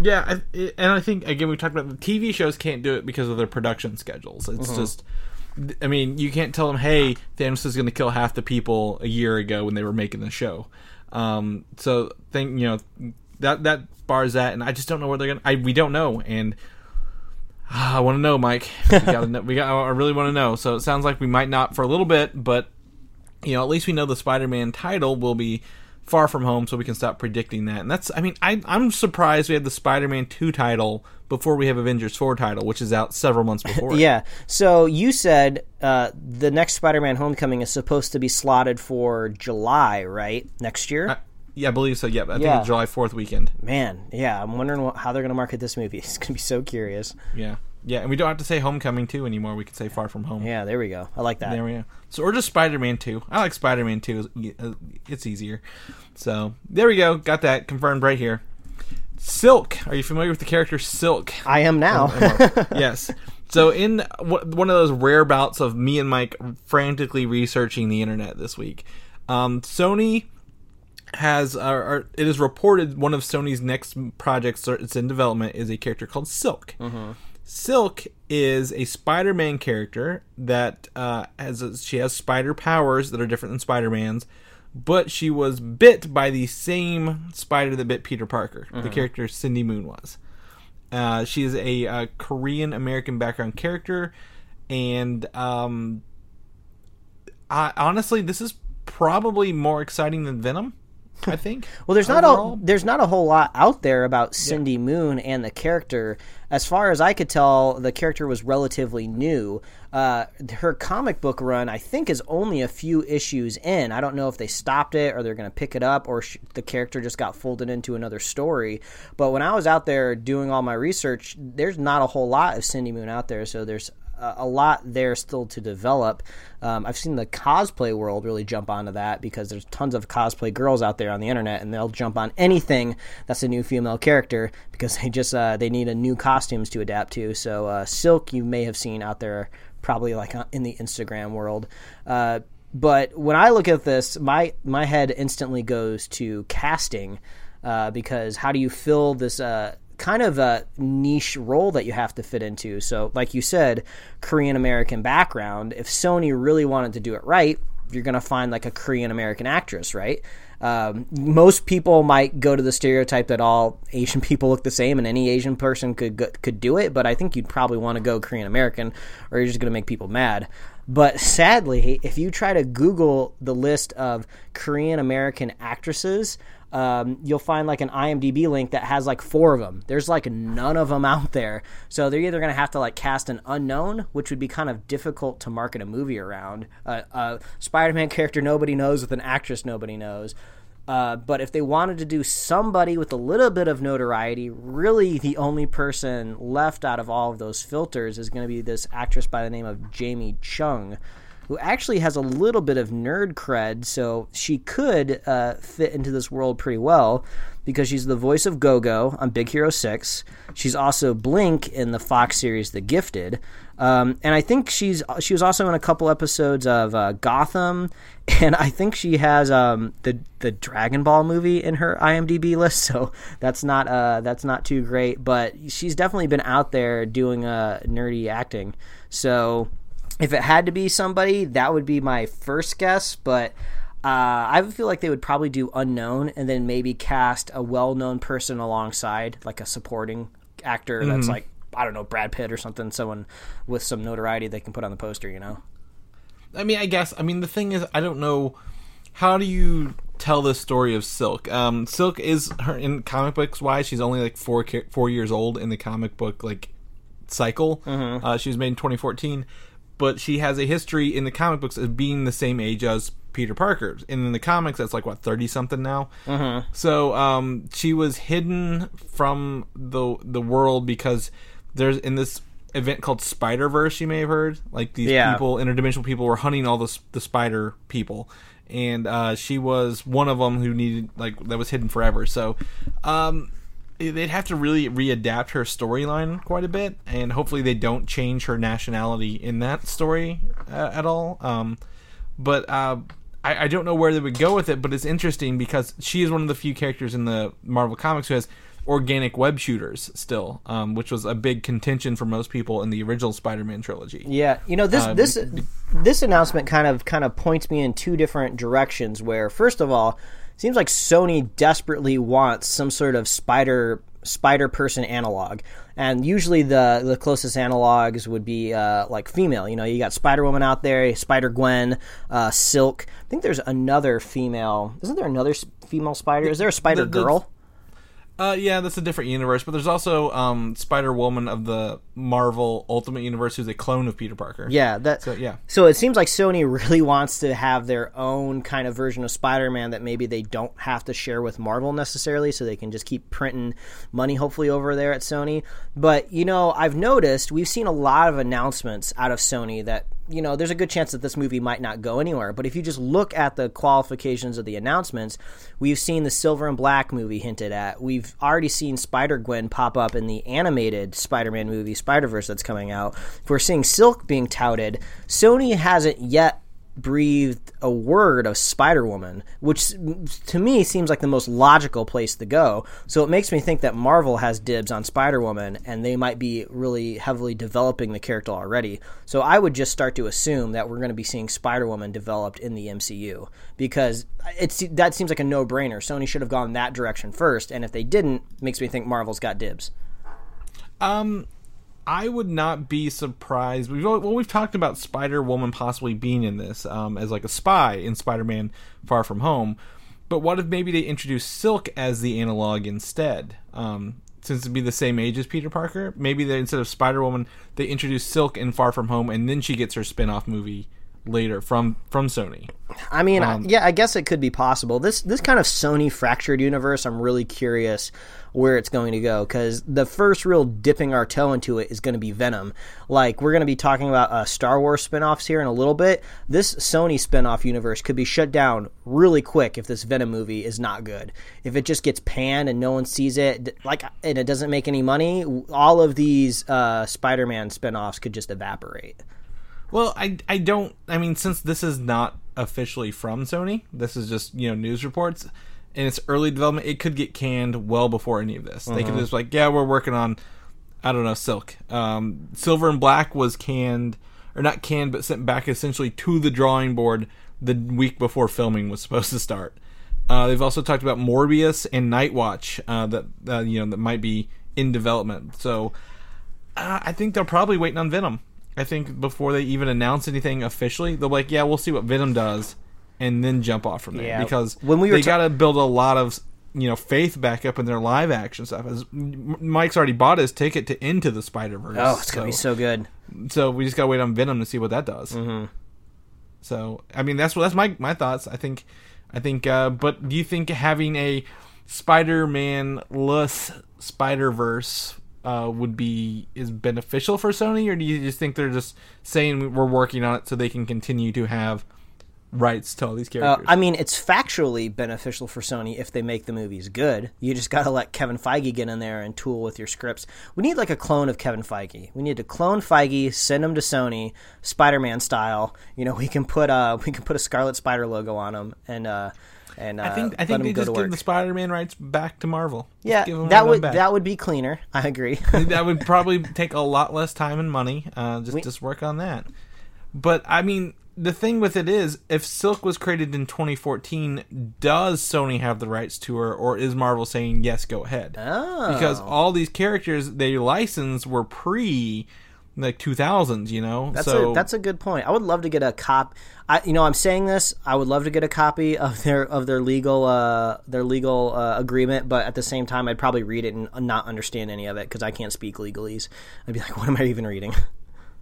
Yeah, I, and I think again we talked about the TV shows can't do it because of their production schedules. It's Mm-hmm. just, I mean, you can't tell them, hey, Thanos is going to kill half the people a year ago when they were making the show. Um, so think you know that that bars that, and I just don't know where they're gonna. I we don't know, and I want to know, Mike. We gotta know. We got. I really want to know. So it sounds like we might not for a little bit, but you know, at least we know the Spider-Man title will be Far From Home, so we can stop predicting that. And that's, I mean, I, I'm surprised we have the Spider-Man 2 title before we have Avengers 4 title, which is out several months before. Yeah. So you said uh, the next Spider-Man: Homecoming is supposed to be slotted for July, right? Next year. Yeah, I believe so. Yeah, I think Yeah. it's July 4th weekend. Man, yeah. I'm wondering what, how they're going to market this movie. It's going to be so curious. Yeah. Yeah, and we don't have to say Homecoming 2 anymore. We can say Far From Home. Yeah, there we go. I like that. There we go. So, or just Spider-Man 2. I like Spider-Man 2. Uh, It's easier. So, there we go. Got that confirmed right here. Silk. Are you familiar with the character Silk? I am now. yes. So in one of those rare bouts of me and Mike frantically researching the internet this week, um, Sony has, uh, or it is reported one of Sony's next projects that's in development is a character called Silk. Silk is a Spider-Man character that uh, has a, she has spider powers that are different than Spider-Man's, but she was bit by the same spider that bit Peter Parker. The character Cindy Moon was. Uh, she is a, uh Korean American background character, and um, I, honestly, this is probably more exciting than Venom. I think. Well, there's not overall. a there's not a whole lot out there about Cindy Moon and the character. As far as I could tell, the character was relatively new. Uh, her comic book run, I think, is only a few issues in. I don't know if they stopped it or they're going to pick it up, or sh- the character just got folded into another story. But when I was out there doing all my research, there's not a whole lot of Cindy Moon out there. So there's a lot there still to develop. Um, I've seen the cosplay world really jump onto that because there's tons of cosplay girls out there on the internet, and they'll jump on anything that's a new female character because they just uh, they need a new costumes to adapt to. So uh, Silk, you may have seen out there probably like uh, in the Instagram world. Uh, but when I look at this, my my head instantly goes to casting uh, because how do you fill this uh, kind of a niche role that you have to fit into? So, like you said, Korean American background. If Sony really wanted to do it right, you're going to find like a Korean American actress, right? Um, most people might go to the stereotype that all Asian people look the same, and any Asian person could could do it. But I think you'd probably want to go Korean American, or you're just going to make people mad. But sadly, if you try to Google the list of Korean American actresses, um, you'll find like an IMDb link that has like four of them. There's like none of them out there. So they're either going to have to like cast an unknown, which would be kind of difficult to market a movie around. Uh, a Spider Man character nobody knows with an actress nobody knows. Uh, but if they wanted to do somebody with a little bit of notoriety, really the only person left out of all of those filters is going to be this actress by the name of Jamie Chung, who actually has a little bit of nerd cred, so she could uh, fit into this world pretty well because she's the voice of Gogo on Big Hero 6. She's also Blink in the Fox series The Gifted. Um, and I think she's she was also in a couple episodes of uh, Gotham, and I think she has um, the the Dragon Ball movie in her IMDb list. So that's not uh, that's not too great, but she's definitely been out there doing uh, nerdy acting. So if it had to be somebody, that would be my first guess, but. Uh, I would feel like they would probably do unknown and then maybe cast a well-known person alongside, like a supporting actor that's like I don't know Brad Pitt or something, someone with some notoriety they can put on the poster. You know? I mean, I guess. I mean, the thing is, I don't know. How do you tell the story of Silk? Um, Silk is her in comic books wise. She's only like four four years old in the comic book like cycle. Uh, she was made in 2014, but she has a history in the comic books of being the same age as Peter Parker. And in the comics, that's like what 30 something now. So um, she was hidden from the the world because there's in this event called Spider Verse. You may have heard, like these Yeah. people, interdimensional people, were hunting all the the spider people, and uh, she was one of them who needed like that was hidden forever. So, um, they'd have to really readapt her storyline quite a bit, and hopefully they don't change her nationality in that story uh, at all. Um, but uh, I, I don't know where they would go with it. But it's interesting because she is one of the few characters in the Marvel comics who has organic web shooters still, um, which was a big contention for most people in the original Spider-Man trilogy. Yeah, you know this Uh, this this announcement kind of kind of points me in two different directions. Where first of all, seems like Sony desperately wants some sort of spider spider person analog, and usually the the closest analogs would be uh, like female. You know, you got Spider Woman out there, Spider Gwen, uh, Silk. I think there's another female. Isn't there another female spider? Is there a Spider the- Girl? Uh, yeah, that's a different universe, but there's also um, Spider Woman of the Marvel Ultimate Universe, who's a clone of Peter Parker. Yeah, that. So yeah, So it seems like Sony really wants to have their own kind of version of Spider-Man that maybe they don't have to share with Marvel necessarily, so they can just keep printing money hopefully over there at Sony. But you know, I've noticed we've seen a lot of announcements out of Sony that you know there's a good chance that this movie might not go anywhere. But if you just look at the qualifications of the announcements, we've seen the Silver and Black movie hinted at. We've already seen Spider Gwen pop up in the animated Spider-Man movie Spider Verse that's coming out. If we're seeing Silk being touted, Sony hasn't yet breathed a word of Spider Woman, which to me seems like the most logical place to go. So it makes me think that Marvel has dibs on Spider Woman, and they might be really heavily developing the character already. So I would just start to assume that we're going to be seeing Spider Woman developed in the MCU because it's that seems like a no brainer. Sony should have gone that direction first, and if they didn't, makes me think Marvel's got dibs. Um, I would not be surprised. We've well, we've talked about Spider Woman possibly being in this um, as like a spy in Spider Man Far From Home, but what if maybe they introduce Silk as the analog instead? Um, since it'd be the same age as Peter Parker, maybe they instead of Spider Woman, they introduce Silk in Far From Home, and then she gets her spin off movie later from from Sony. I mean, Um, yeah, I guess it could be possible. This this kind of Sony fractured universe, I'm really curious where it's going to go because the first real dipping our toe into it is going to be Venom. Like we're going to be talking about uh, Star Wars spin-offs here in a little bit. This Sony spin-off universe could be shut down really quick if this Venom movie is not good. If it just gets panned and no one sees it, like and it doesn't make any money, all of these uh, Spider-Man spin-offs could just evaporate. Well, I I don't. I mean, since this is not officially from Sony, this is just you know news reports, and it's early development. It could get canned well before any of this. They could just like, yeah, we're working on, I don't know, Silk. Um, Silver and Black was canned, or not canned, but sent back essentially to the drawing board the week before filming was supposed to start. Uh, they've also talked about Morbius and Night Watch uh, that uh, you know that might be in development. So uh, I think they're probably waiting on Venom. I think before they even announce anything officially, they're like, "Yeah, we'll see what Venom does," and then jump off from there Yeah. because When we were they ta- got to build a lot of you know faith back up in their live action stuff. As Mike's already bought his ticket to Into the Spider Verse. Oh, it's gonna be so good. so we just gotta wait on Venom to see what that does. Mm-hmm. So I mean, that's that's my my thoughts. I think, I think. Uh, but do you think having a Spider-Man less Spider Verse uh, would be is beneficial for Sony, or do you just think they're just saying we're working on it so they can continue to have rights to all these Uh, characters? I mean, it's factually beneficial for Sony if they make the movies good. You just got to let Kevin Feige get in there and tool with your scripts. We need like a clone of Kevin Feige. We need to clone Feige, send him to Sony, Spider-Man style. You know, we can put uh we can put a Scarlet Spider logo on him and uh and uh, I think I think they just give the Spider-Man rights back to Marvel. Just yeah, that would that would be cleaner. I agree. that would probably take a lot less time and money. Uh, just We- just work on that. But I mean, the thing with it is, if Silk was created in 2014, does Sony have the rights to her, or is Marvel saying yes, go ahead? oh. Because all these characters they licensed were pre like 2000s, you know. That's so a that's a good point. I would love to get a cop. I you know I'm saying this. I would love to get a copy of their of their legal uh their legal uh, agreement, but at the same time, I'd probably read it and not understand any of it because I can't speak legalese. I'd be like, what am I even reading?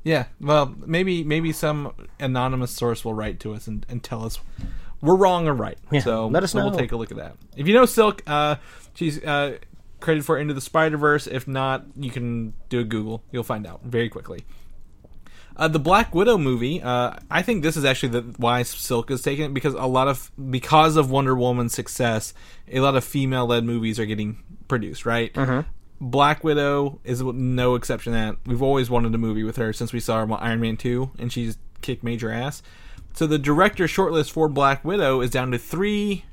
yeah. Well, maybe maybe some anonymous source will write to us and, and tell us we're wrong or right. Yeah, so let us so know. We'll take a look at that. If you know Silk, uh, she's uh, credited for Into the Spider Verse. If not, you can do a Google. You'll find out very quickly. Uh, the Black Widow movie, uh, I think this is actually the why Silk is taking it because a lot of because of Wonder Woman's success, a lot of female-led movies are getting produced. Right, Black Widow is no exception. To that we've always wanted a movie with her since we saw her on Iron Man two, and she's kicked major ass. So the director shortlist for Black Widow is down to three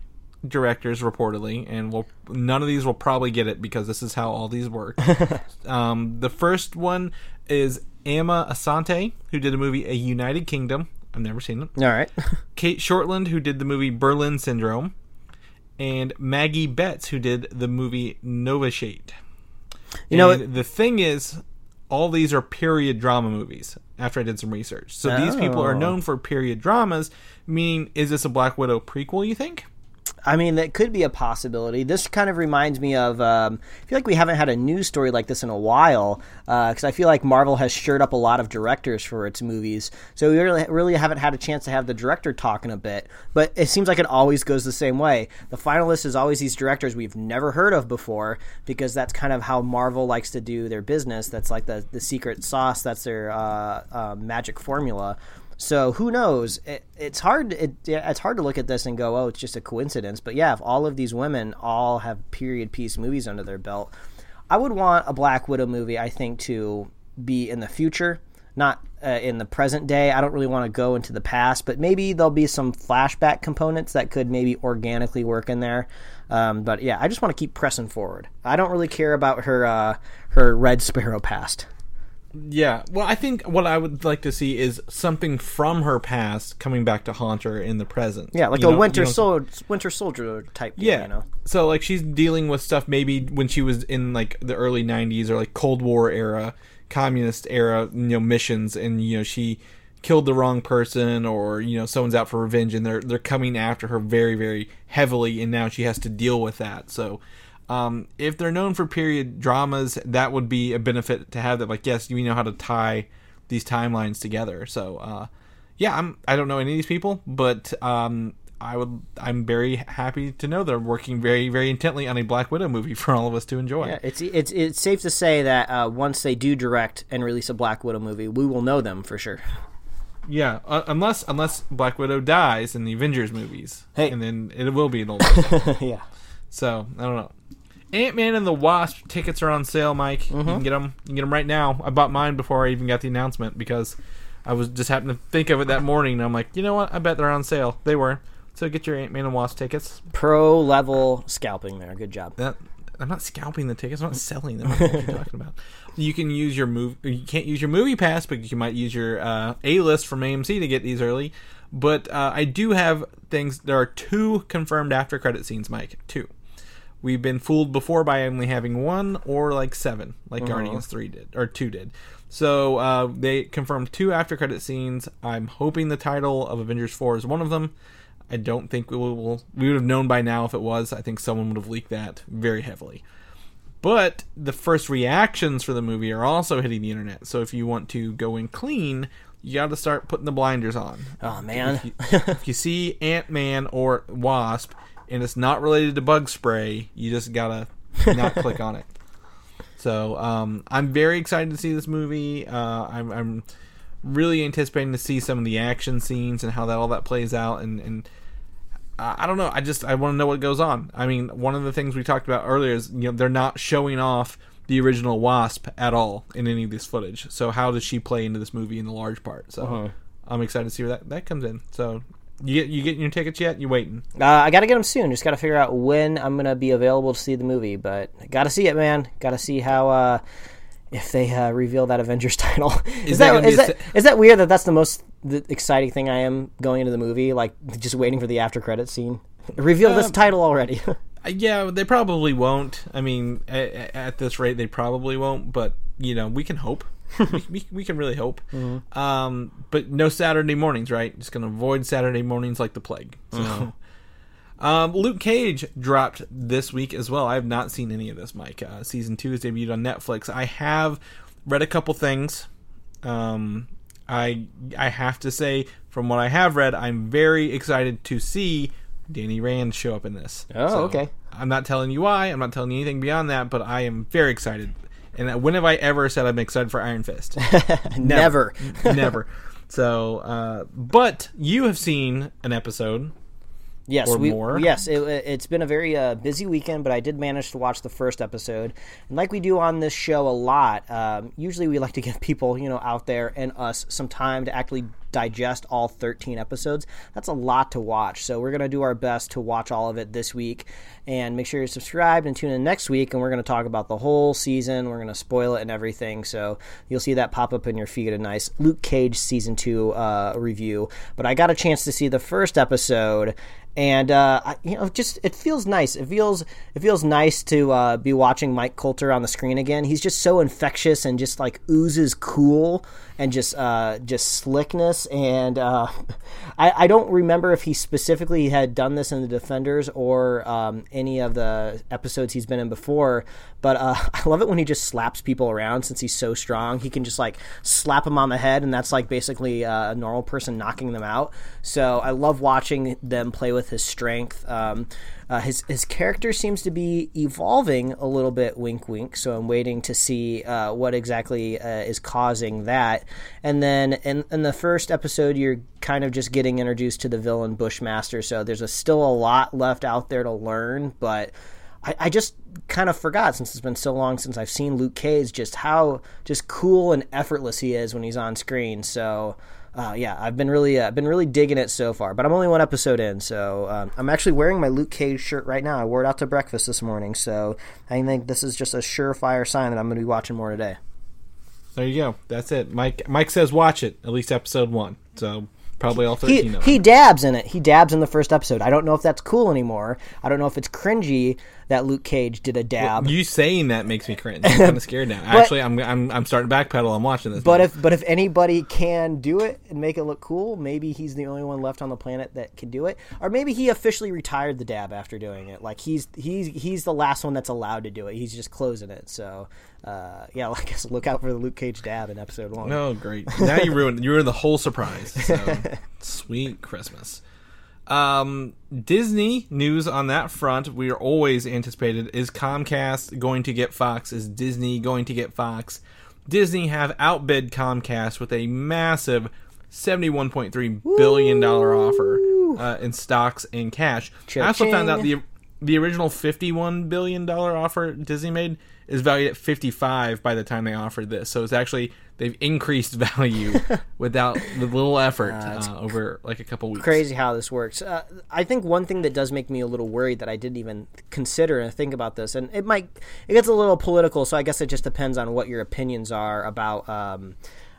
directors reportedly, and we'll, none of these will probably get it because this is how all these work. um, the first one is Emma Asante, who did the movie A United Kingdom. I've never seen it. All right. Cate Shortland, who did the movie Berlin Syndrome, and Maggie Betts, who did the movie Novitiate. You know, the thing is, all these are period drama movies. After I did some research, so these people are Oh. known for period dramas. Meaning, is this a Black Widow prequel? You think? I mean, that could be a possibility. This kind of reminds me of. Um, I feel like we haven't had a news story like this in a while because I feel like Marvel has stirred up a lot of directors for its movies. So we really, really haven't had a chance to have the director talk in a bit. But it seems like it always goes the same way. The finalist is always these directors we've never heard of before because that's kind of how Marvel likes to do their business. That's like the the secret sauce. That's their uh, uh, magic formula. So who knows? It, it's hard. It, it's hard to look at this and go, "Oh, it's just a coincidence." But yeah, if all of these women all have period piece movies under their belt, I would want a Black Widow movie. I think to be in the future, not uh, in the present day. I don't really want to go into the past, but maybe there'll be some flashback components that could maybe organically work in there. Um, but yeah, I just want to keep pressing forward. I don't really care about her uh, her Red Sparrow past. Yeah. Well, I think what I would like to see is something from her past coming back to haunt her in the present. Yeah, like You a know- Winter you know- Soldier, Winter Soldier type. Deal, Yeah. you know. So like she's dealing with stuff maybe when she was in like the early 90s or like Cold War era, communist era, you know, missions and you know she killed the wrong person or you know someone's out for revenge and they're they're coming after her very very heavily and now she has to deal with that. So um, if they're known for period dramas, that would be a benefit to have that. Like, yes, you know how to tie these timelines together. So, uh, yeah, I'm. I don't know any of these people, but um, I would. I'm very happy to know they're working very, very intently on a Black Widow movie for all of us to enjoy. Yeah, it's it's it's safe to say that uh, once they do direct and release a Black Widow movie, we will know them for sure. Yeah, uh, unless unless Black Widow dies in the Avengers movies, Hey. and then it will be an old. yeah. So I don't know. Ant Man and the Wasp tickets are on sale, Mike. Mm-hmm. You can get them. You can get them right now. I bought mine before I even got the announcement because I was just happened to think of it that morning. And I'm like, you know what? I bet they're on sale. They were. So get your Ant Man and Wasp tickets. Pro level scalping there. Good job. That I'm not scalping the tickets. I'm not selling them. What are you talking about? You can use your move. You can't use your MoviePass, but you might use your uh, A list from AMC to get these early. But uh, I do have things. There are two confirmed after credit scenes, Mike. Two. We've been fooled before by only having one or like seven, like Guardians three did or two did. So uh, they confirmed two after credit scenes. I'm hoping the title of Avengers four is one of them. I don't think we will. We would have known by now if it was. I think someone would have leaked that very heavily. But the first reactions for the movie are also hitting the internet. So if you want to go in clean, you got to start putting the blinders on. Oh man. If you, if you see Ant Man or Wasp and it's not related to bug spray, you just gotta not click on it. So um, I'm very excited to see this movie. Uh, I'm, I'm really anticipating to see some of the action scenes and how that all that plays out. And, and I I don't know. I just I want to know what goes on. I mean, one of the things we talked about earlier is you know they're not showing off the original Wasp at all in any of this footage. So how does she play into this movie in the large part? So Uh-huh. I'm excited to see where that that comes in. So you get you getting your tickets yet? You waiting? Uh, I got to get them soon. Just got to figure out when I'm gonna be available to see the movie. But got to see it, man. Got to see how uh, if they uh, reveal that Avengers title. Is, Is that that is that se- is that weird that that's the most the exciting thing I am going into the movie? Like just waiting for the after credit scene. Reveal this Um, title already. Yeah, they probably won't. I mean, at, at this rate, they probably won't. But you know, we can hope. We, we, we can really hope. Um, but no Saturday mornings, right? Just gonna avoid Saturday mornings like the plague. So. Um, Luke Cage dropped this week as well. I have not seen any of this, Mike. Uh, season two is debuted on Netflix. I have read a couple things. Um, I I have to say, from what I have read, I'm very excited to see Danny Rand show up in this. Oh, okay. I'm not telling you why. I'm not telling you anything beyond that, but I am very excited. And when have I ever said I'm excited for Iron Fist? Never. Never. So, uh, but you have seen an episode. Yes, or we, more. Yes, it, it's been a very uh, busy weekend, but I did manage to watch the first episode. And like we do on this show a lot, um, usually we like to give people, you know, out there and us some time to actually digest all 13 episodes. That's a lot to watch. So we're going to do our best to watch all of it this week. And make sure you're subscribed and tune in next week. And we're going to talk about the whole season. We're going to spoil it and everything. So you'll see that pop up in your feed. A nice Luke Cage season two uh, review. But I got a chance to see the first episode and uh, I- you know, just it feels nice. It feels it feels nice to uh, be watching Mike Colter on the screen again. He's just so infectious and just like oozes cool and just uh, just slickness. And uh, I, I don't remember if he specifically had done this in the Defenders or um, any of the episodes he's been in before. But uh, I love it when he just slaps people around since he's so strong. He can just like slap them on the head, and that's like basically uh, a normal person knocking them out. So I love watching them play with his strength. Um, uh, his his character seems to be evolving a little bit. Wink, wink. So I'm waiting to see uh, what exactly uh, is causing that. And then in in the first episode, you're kind of just getting introduced to the villain Bushmaster. So there's a, still a lot left out there to learn, but. I, I just kind of forgot since it's been so long since I've seen Luke Cage just how just cool and effortless he is when he's on screen. So uh, yeah, I've been really uh, been really digging it so far. But I'm only one episode in, so um, I'm actually wearing my Luke Cage shirt right now. I wore it out to breakfast this morning, so I think this is just a surefire sign that I'm going to be watching more today. There you go. That's it. Mike Mike says watch it at least episode one. So probably all He, thirteen of he dabs in it. He dabs in the first episode. I don't know if that's cool anymore. I don't know if it's cringy that Luke Cage did a dab. You saying that makes me cringe. I'm kind of scared now. Actually, I'm, I'm I'm starting to backpedal. I'm watching this. But now. if but if anybody can do it and make it look cool, maybe he's the only one left on the planet that can do it. Or maybe he officially retired the dab after doing it. Like he's he's he's the last one that's allowed to do it. He's just closing it. So uh, yeah, I guess look out for the Luke Cage dab in episode one. Oh, great! Now you ruined you ruined the whole surprise. So, sweet Christmas. Um, Disney news on that front. We are always anticipated. Is Comcast going to get Fox? Is Disney going to get Fox? Disney have outbid Comcast with a massive seventy-one point three billion dollar offer uh, in stocks and cash. I also found out the the original fifty-one billion dollar offer Disney made is valued at fifty-five by the time they offered this. So it's actually they've increased value without with little effort uh, over like a couple weeks. crazy how this works. Uh, I think one thing that does make me a little worried that I didn't even consider and think about this, and it might it gets a little political. So I guess it just depends on what your opinions are about. Um,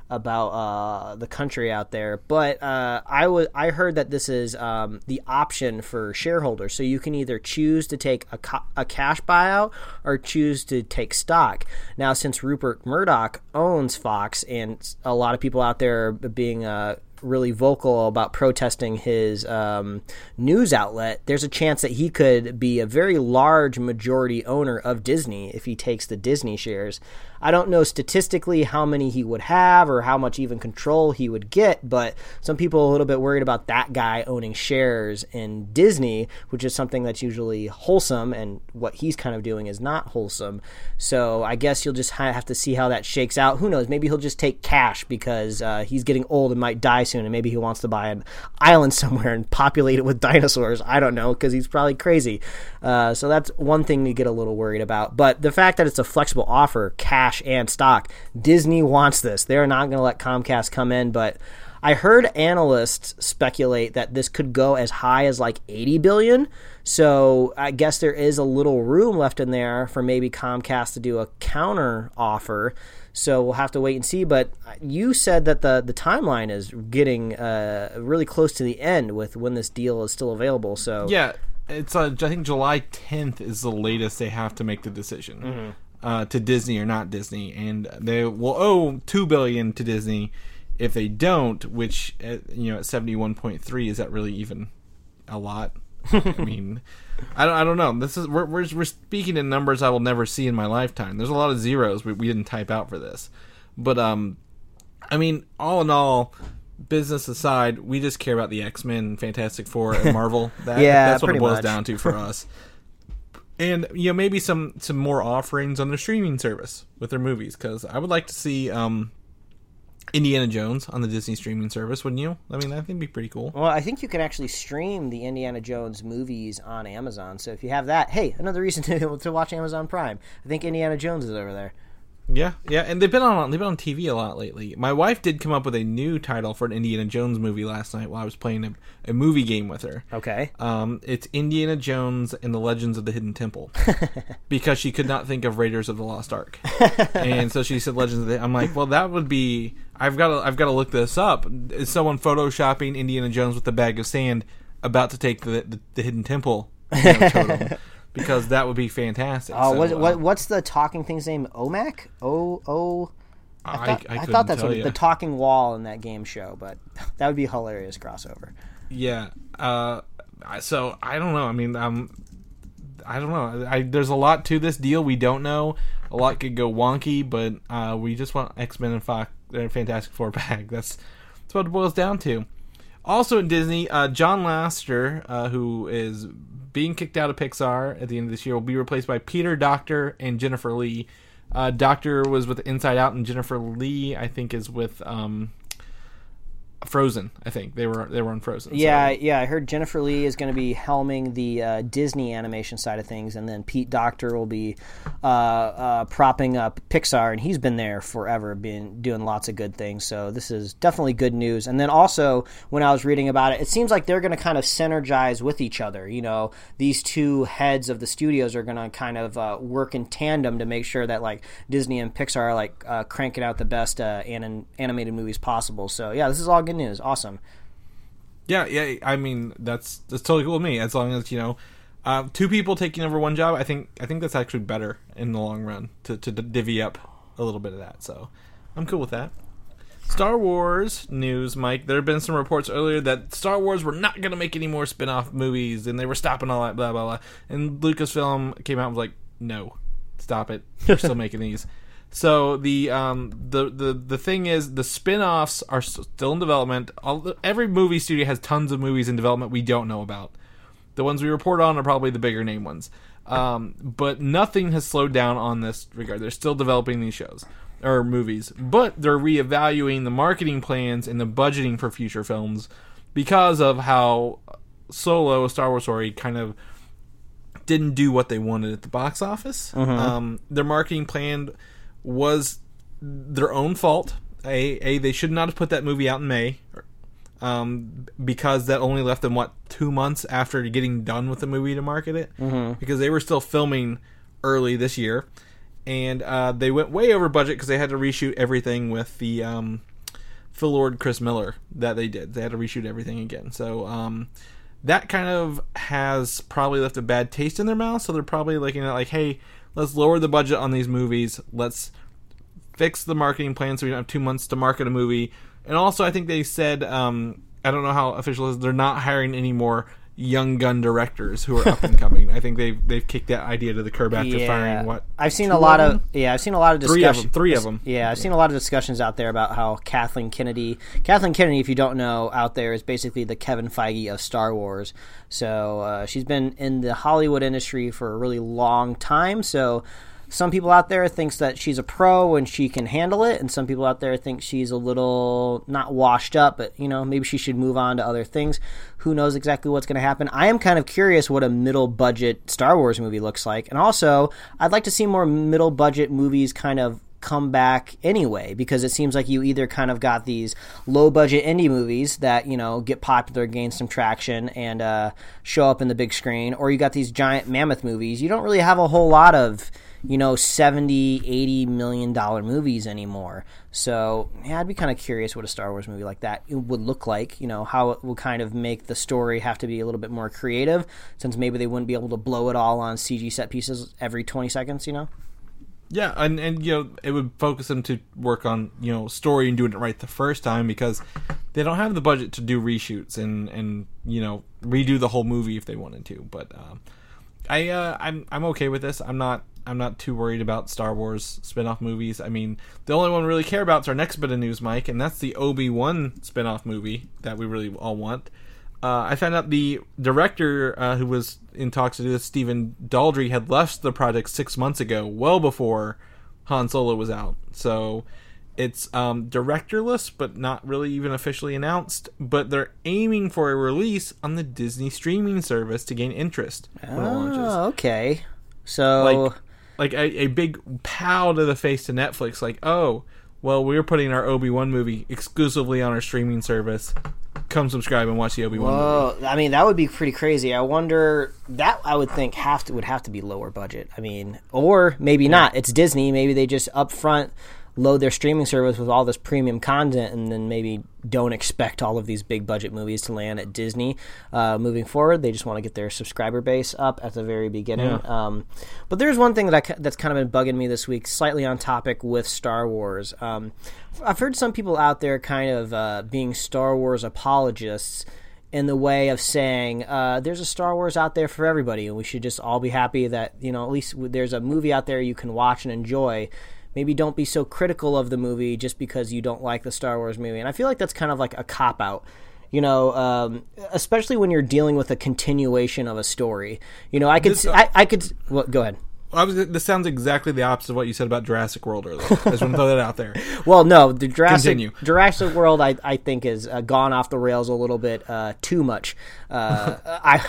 about uh, the country out there, but uh, I was I heard that this is um, the option for shareholders. So you can either choose to take a, a cash buyout or choose to take stock. Now, since Rupert Murdoch owns Fox, and a lot of people out there are being uh, really vocal about protesting his um, news outlet, there's a chance that he could be a very large majority owner of Disney if he takes the Disney shares. I don't know statistically how many he would have or how much even control he would get, but some people are a little bit worried about that guy owning shares in Disney, which is something that's usually wholesome, and what he's kind of doing is not wholesome. So I guess you'll just have to see how that shakes out. Who knows? Maybe he'll just take cash because uh, he's getting old and might die soon, and maybe he wants to buy an island somewhere and populate it with dinosaurs. I don't know because he's probably crazy. Uh, so that's one thing to get a little worried about. But the fact that it's a flexible offer, cash and stock, Disney wants this. They're not going to let Comcast come in, but. I heard analysts speculate that this could go as high as like 80 billion. So I guess there is a little room left in there for maybe Comcast to do a counter offer. So we'll have to wait and see. But you said that the the timeline is getting uh, really close to the end with when this deal is still available. So Yeah, it's uh, I think July 10th is the latest they have to make the decision Mm-hmm. Uh, to Disney or not Disney, and they will owe two billion to Disney if they don't. Which at, you know at 71.3 is that really even a lot? I mean, I don't, I don't know. This is we're, we're we're speaking in numbers I will never see in my lifetime. There's a lot of zeros we, we didn't type out for this, but um, I mean, all in all, business aside, we just care about the X Men, Fantastic Four, and Marvel. That, Yeah, that's what it boils much. down to for us. And you know maybe some some more offerings on their streaming service with their movies because I would like to see um, Indiana Jones on the Disney streaming service. Wouldn't you? I mean, that would be pretty cool. Well, I think you can actually stream the Indiana Jones movies on Amazon. So if you have that, hey, another reason to, to watch Amazon Prime. I think Indiana Jones is over there. Yeah, yeah, and they've been on they've been on TV a lot lately. My wife did come up with a new title for an Indiana Jones movie last night while I was playing a, a movie game with her. Okay. Um, it's Indiana Jones and the Legends of the Hidden Temple, because she could not think of Raiders of the Lost Ark, and so she said Legends of the. I'm like, well, that would be. I've got to. I've got to look this up. Is someone photoshopping Indiana Jones with a bag of sand about to take the the, the Hidden Temple you know, totem? Because that would be fantastic. Oh, So, what, uh, what what's the talking thing's name? Olmec? O O. I I, thought, I, I, couldn't thought that's what the talking wall in that game show, but that would be a hilarious crossover. Yeah. Uh, so I don't know. I mean, um, I don't know. I, there's a lot to this deal we don't know. A lot could go wonky, but uh, we just want X Men and Fox, uh, Fantastic Four back. That's that's what it boils down to. Also in Disney, uh, John Lasseter, uh, who is being kicked out of Pixar at the end of this year, will be replaced by Peter Docter and Jennifer Lee. Uh, Docter was with Inside Out, and Jennifer Lee, I think, is with um, Frozen. I think they were they were on Frozen. so- Yeah, yeah. I heard Jennifer Lee is going to be helming the uh, Disney animation side of things, and then Pete Docter will be uh, uh, propping up Pixar, and he's been there forever, been doing lots of good things. So this is definitely good news. And then also, when I was reading about it, it seems like they're going to kind of synergize with each other. You know, these two heads of the studios are going to kind of uh, work in tandem to make sure that like Disney and Pixar are like uh, cranking out the best uh, anim- animated movies possible. So yeah, this is all good news. Awesome. Yeah, yeah. I mean, that's that's totally cool with me. As long as you know, uh, two people taking over one job, I think I think that's actually better in the long run to to divvy up a little bit of that. So I'm cool with that. Star Wars news, Mike. There have been some reports earlier that Star Wars were not going to make any more spin-off movies, and they were stopping all that, blah blah blah. And Lucasfilm came out and was like, "No, stop it. We're still making these." So the um the the the thing is the spin-offs are still in development. All every movie studio has tons of movies in development we don't know about. The ones we report on are probably the bigger name ones. Um, but nothing has slowed down on this regard. They're still developing these shows or movies, but they're reevaluating the marketing plans and the budgeting for future films because of how Solo, Star Wars story, kind of didn't do what they wanted at the box office. Um, their marketing plan was their own fault. A, a they should not have put that movie out in May, um, because that only left them what two months after getting done with the movie to market it, mm-hmm. because they were still filming early this year, and uh, they went way over budget because they had to reshoot everything with the um, Phil Lord, Chris Miller that they did. They had to reshoot everything again. So um, that kind of has probably left a bad taste in their mouth. So they're probably looking at like, hey, let's lower the budget on these movies. Let's fix the marketing plan so we don't have two months to market a movie. And also, I think they said, um, I don't know how official it is, they're not hiring any more young gun directors who are up and coming. I think they've they've kicked that idea to the curb after firing what I've seen a lot of of, yeah, I've seen a lot of Three of them. Three of them. Yeah, I've seen a lot of discussions out there about how Kathleen Kennedy, Kathleen Kennedy, if you don't know, out there is basically the Kevin Feige of Star Wars. So uh, she's been in the Hollywood industry for a really long time. So some people out there thinks that she's a pro and she can handle it, and some people out there think she's a little not washed up, but you know maybe she should move on to other things. Who knows exactly what's going to happen? I am kind of curious what a middle budget Star Wars movie looks like, and also I'd like to see more middle budget movies kind of come back anyway because it seems like you either kind of got these low budget indie movies that you know get popular gain some traction and uh, show up in the big screen or you got these giant mammoth movies you don't really have a whole lot of you know 70 80 million dollar movies anymore so yeah i'd be kind of curious what a star wars movie like that would look like you know how it would kind of make the story have to be a little bit more creative since maybe they wouldn't be able to blow it all on cg set pieces every 20 seconds you know Yeah, and and you know it would focus them to work on you know story and doing it right the first time because they don't have the budget to do reshoots and and you know redo the whole movie if they wanted to. But um, I uh, I'm I'm okay with this. I'm not I'm not too worried about Star Wars spin-off movies. I mean, the only one we really care about is our next bit of news, Mike, and that's the Obi Wan spin-off movie that we really all want. Uh, I found out the director uh, who was in talks to do this, Stephen Daldry, had left the project six months ago, well before Han Solo was out. So it's um, directorless, but not really even officially announced. But they're aiming for a release on the Disney streaming service to gain interest when it launches. Oh, okay. So Like, like a, a big pow to the face to Netflix. Like, oh, well, we're putting our Obi Wan movie exclusively on our streaming service. Come subscribe and watch the Obi Wan movie. Well, I mean, that would be pretty crazy. I wonder that I would think have to would have to be lower budget. I mean, or maybe not. It's Disney. Maybe they just upfront load their streaming service with all this premium content, and then maybe don't expect all of these big budget movies to land at Disney uh, moving forward. They just want to get their subscriber base up at the very beginning. Yeah. Um, but there's one thing that I, that's kind of been bugging me this week, slightly on topic with Star Wars. Um, I've heard some people out there kind of uh, being Star Wars apologists in the way of saying uh, there's a Star Wars out there for everybody, and we should just all be happy that you know at least there's a movie out there you can watch and enjoy. Maybe don't be so critical of the movie just because you don't like the Star Wars movie. And I feel like that's kind of like a cop out. You know, um, especially when you're dealing with a continuation of a story. You know, I could, This- I, I could. Well, go ahead. I was, this sounds exactly the opposite of what you said about Jurassic World earlier. I just want to throw that out there. Well, no, the Jurassic Continue. Jurassic World, I, I think, has uh, gone off the rails a little bit uh, too much. Uh, I,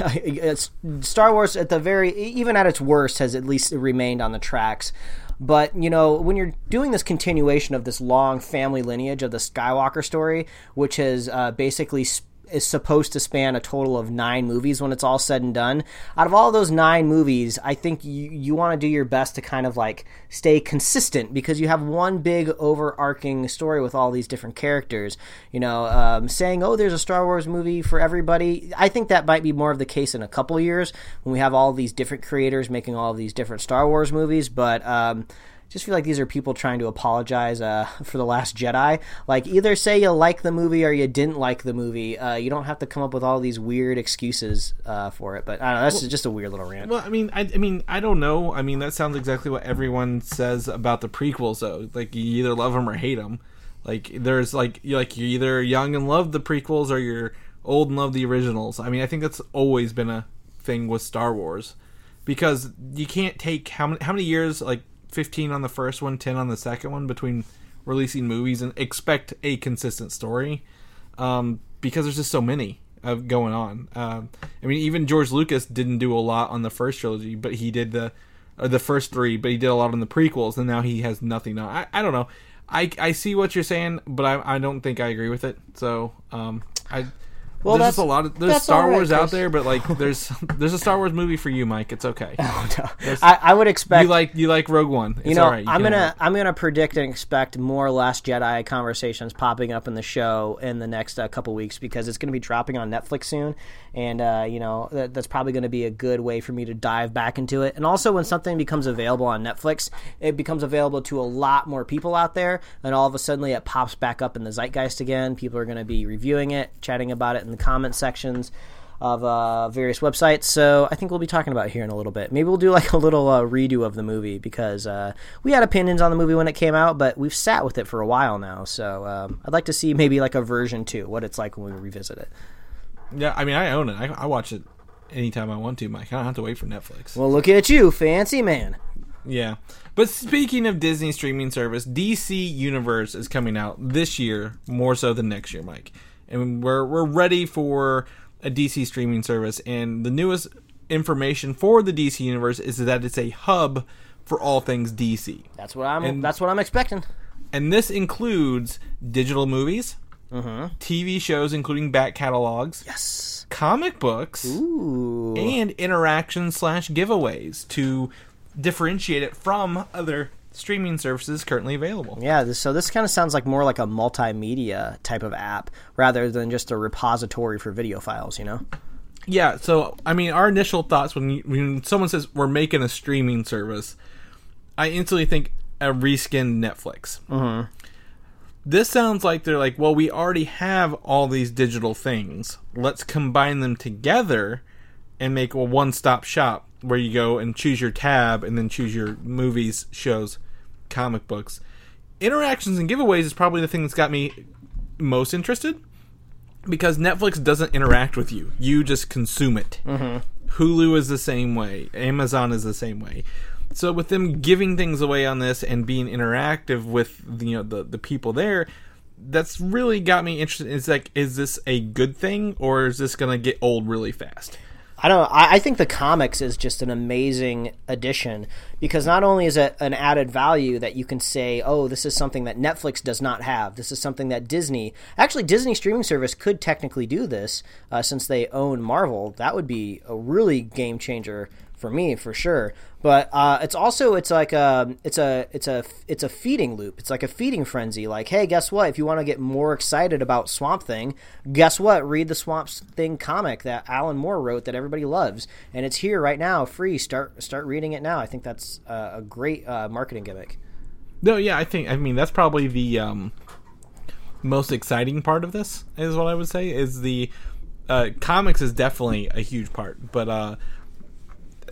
I Star Wars, at the very, even at its worst, has at least remained on the tracks. But you know, when you're doing this continuation of this long family lineage of the Skywalker story, which has uh, basically sp- is supposed to span a total of nine movies when it's all said and done. Out of all those nine movies, I think you, you want to do your best to kind of like stay consistent because you have one big overarching story with all these different characters. You know, um, saying, oh, there's a Star Wars movie for everybody. I think that might be more of the case in a couple years when we have all these different creators making all these different Star Wars movies. But, um, just feel like these are people trying to apologize uh, for the Last Jedi. Like either say you like the movie or you didn't like the movie. Uh, you don't have to come up with all these weird excuses uh, for it. But I don't know. That's just a weird little rant. Well, I mean, I, I mean, I don't know. I mean, that sounds exactly what everyone says about the prequels, though. Like, you either love them or hate them. Like, there's like, you're like you're either young and love the prequels, or you're old and love the originals. I mean, I think that's always been a thing with Star Wars, because you can't take how many how many years like 15 on the first one, 10 on the second one between releasing movies and expect a consistent story, um, because there's just so many of going on. Um, I mean, even George Lucas didn't do a lot on the first trilogy, but he did the uh, the first three, but he did a lot on the prequels, and now he has nothing on. I, I don't know. I, I see what you're saying, but I, I don't think I agree with it. So um, I Well, there's just that's- a lot of there's Star right, Wars out there, but like there's there's a Star Wars movie for you, Mike. It's okay. I, I would expect. You like you like Rogue One. It's you know, all right. You I'm gonna. I'm gonna predict and expect more Last Jedi conversations popping up in the show in the next uh, couple weeks because it's gonna be dropping on Netflix soon, and uh, you know that, that's probably gonna be a good way for me to dive back into it. And also, when something becomes available on Netflix, it becomes available to a lot more people out there, and all of a sudden it pops back up in the zeitgeist again. People are gonna be reviewing it, chatting about it in the comment sections of uh, various websites. So I think we'll be talking about it here in a little bit. Maybe we'll do like a little uh, redo of the movie because uh, we had opinions on the movie when it came out, but we've sat with it for a while now. So um, I'd like to see maybe like a version two, what it's like when we revisit it. Yeah, I mean, I own it. I, I watch it anytime I want to, Mike. I don't have to wait for Netflix. Well, look at you, fancy man. Yeah. But speaking of Disney streaming service, DC Universe is coming out this year more so than next year, Mike. And we're we're ready for a DC streaming service and the newest information for the DC Universe is that it's a hub for all things DC. That's what I'm. And- that's what I'm expecting. And this includes digital movies, mm-hmm. TV shows including back catalogs, Yes. comic books, Ooh. and interactions slash giveaways to differentiate it from other streaming services currently available. Yeah, this, so this kind of sounds like more like a multimedia type of app rather than just a repository for video files, you know? Yeah, so I mean, our initial thoughts when you, when someone says we're making a streaming service, I instantly think a reskinned Netflix. Mm-hmm. This sounds like they're like, well, we already have all these digital things. Let's combine them together and make a one-stop shop where you go and choose your tab and then choose your movies, shows, comic books. Interactions and giveaways is probably the thing that's got me most interested because Netflix doesn't interact with you; you just consume it. Mm-hmm. Hulu is the same way. Amazon is the same way. So with them giving things away on this and being interactive with the, you know the the people there, that's really got me interested. It's like, is this a good thing or is this gonna get old really fast? I don't. I, I think the comics is just an amazing addition because not only is it an added value that you can say, "Oh, this is something that Netflix does not have. This is something that Disney, actually, Disney streaming service could technically do this uh, since they own Marvel. That would be a really game changer for me for sure. But uh, it's also it's like a it's a it's a it's a feeding loop. It's like a feeding frenzy. Like, hey, guess what? If you want to get more excited about Swamp Thing, guess what? Read the Swamp Thing comic that Alan Moore wrote that everybody loves, and it's here right now, free. Start start reading it now. I think that's a great uh, marketing gimmick. No, yeah, I think I mean that's probably the um, most exciting part of this is what I would say is the uh, comics is definitely a huge part, but uh,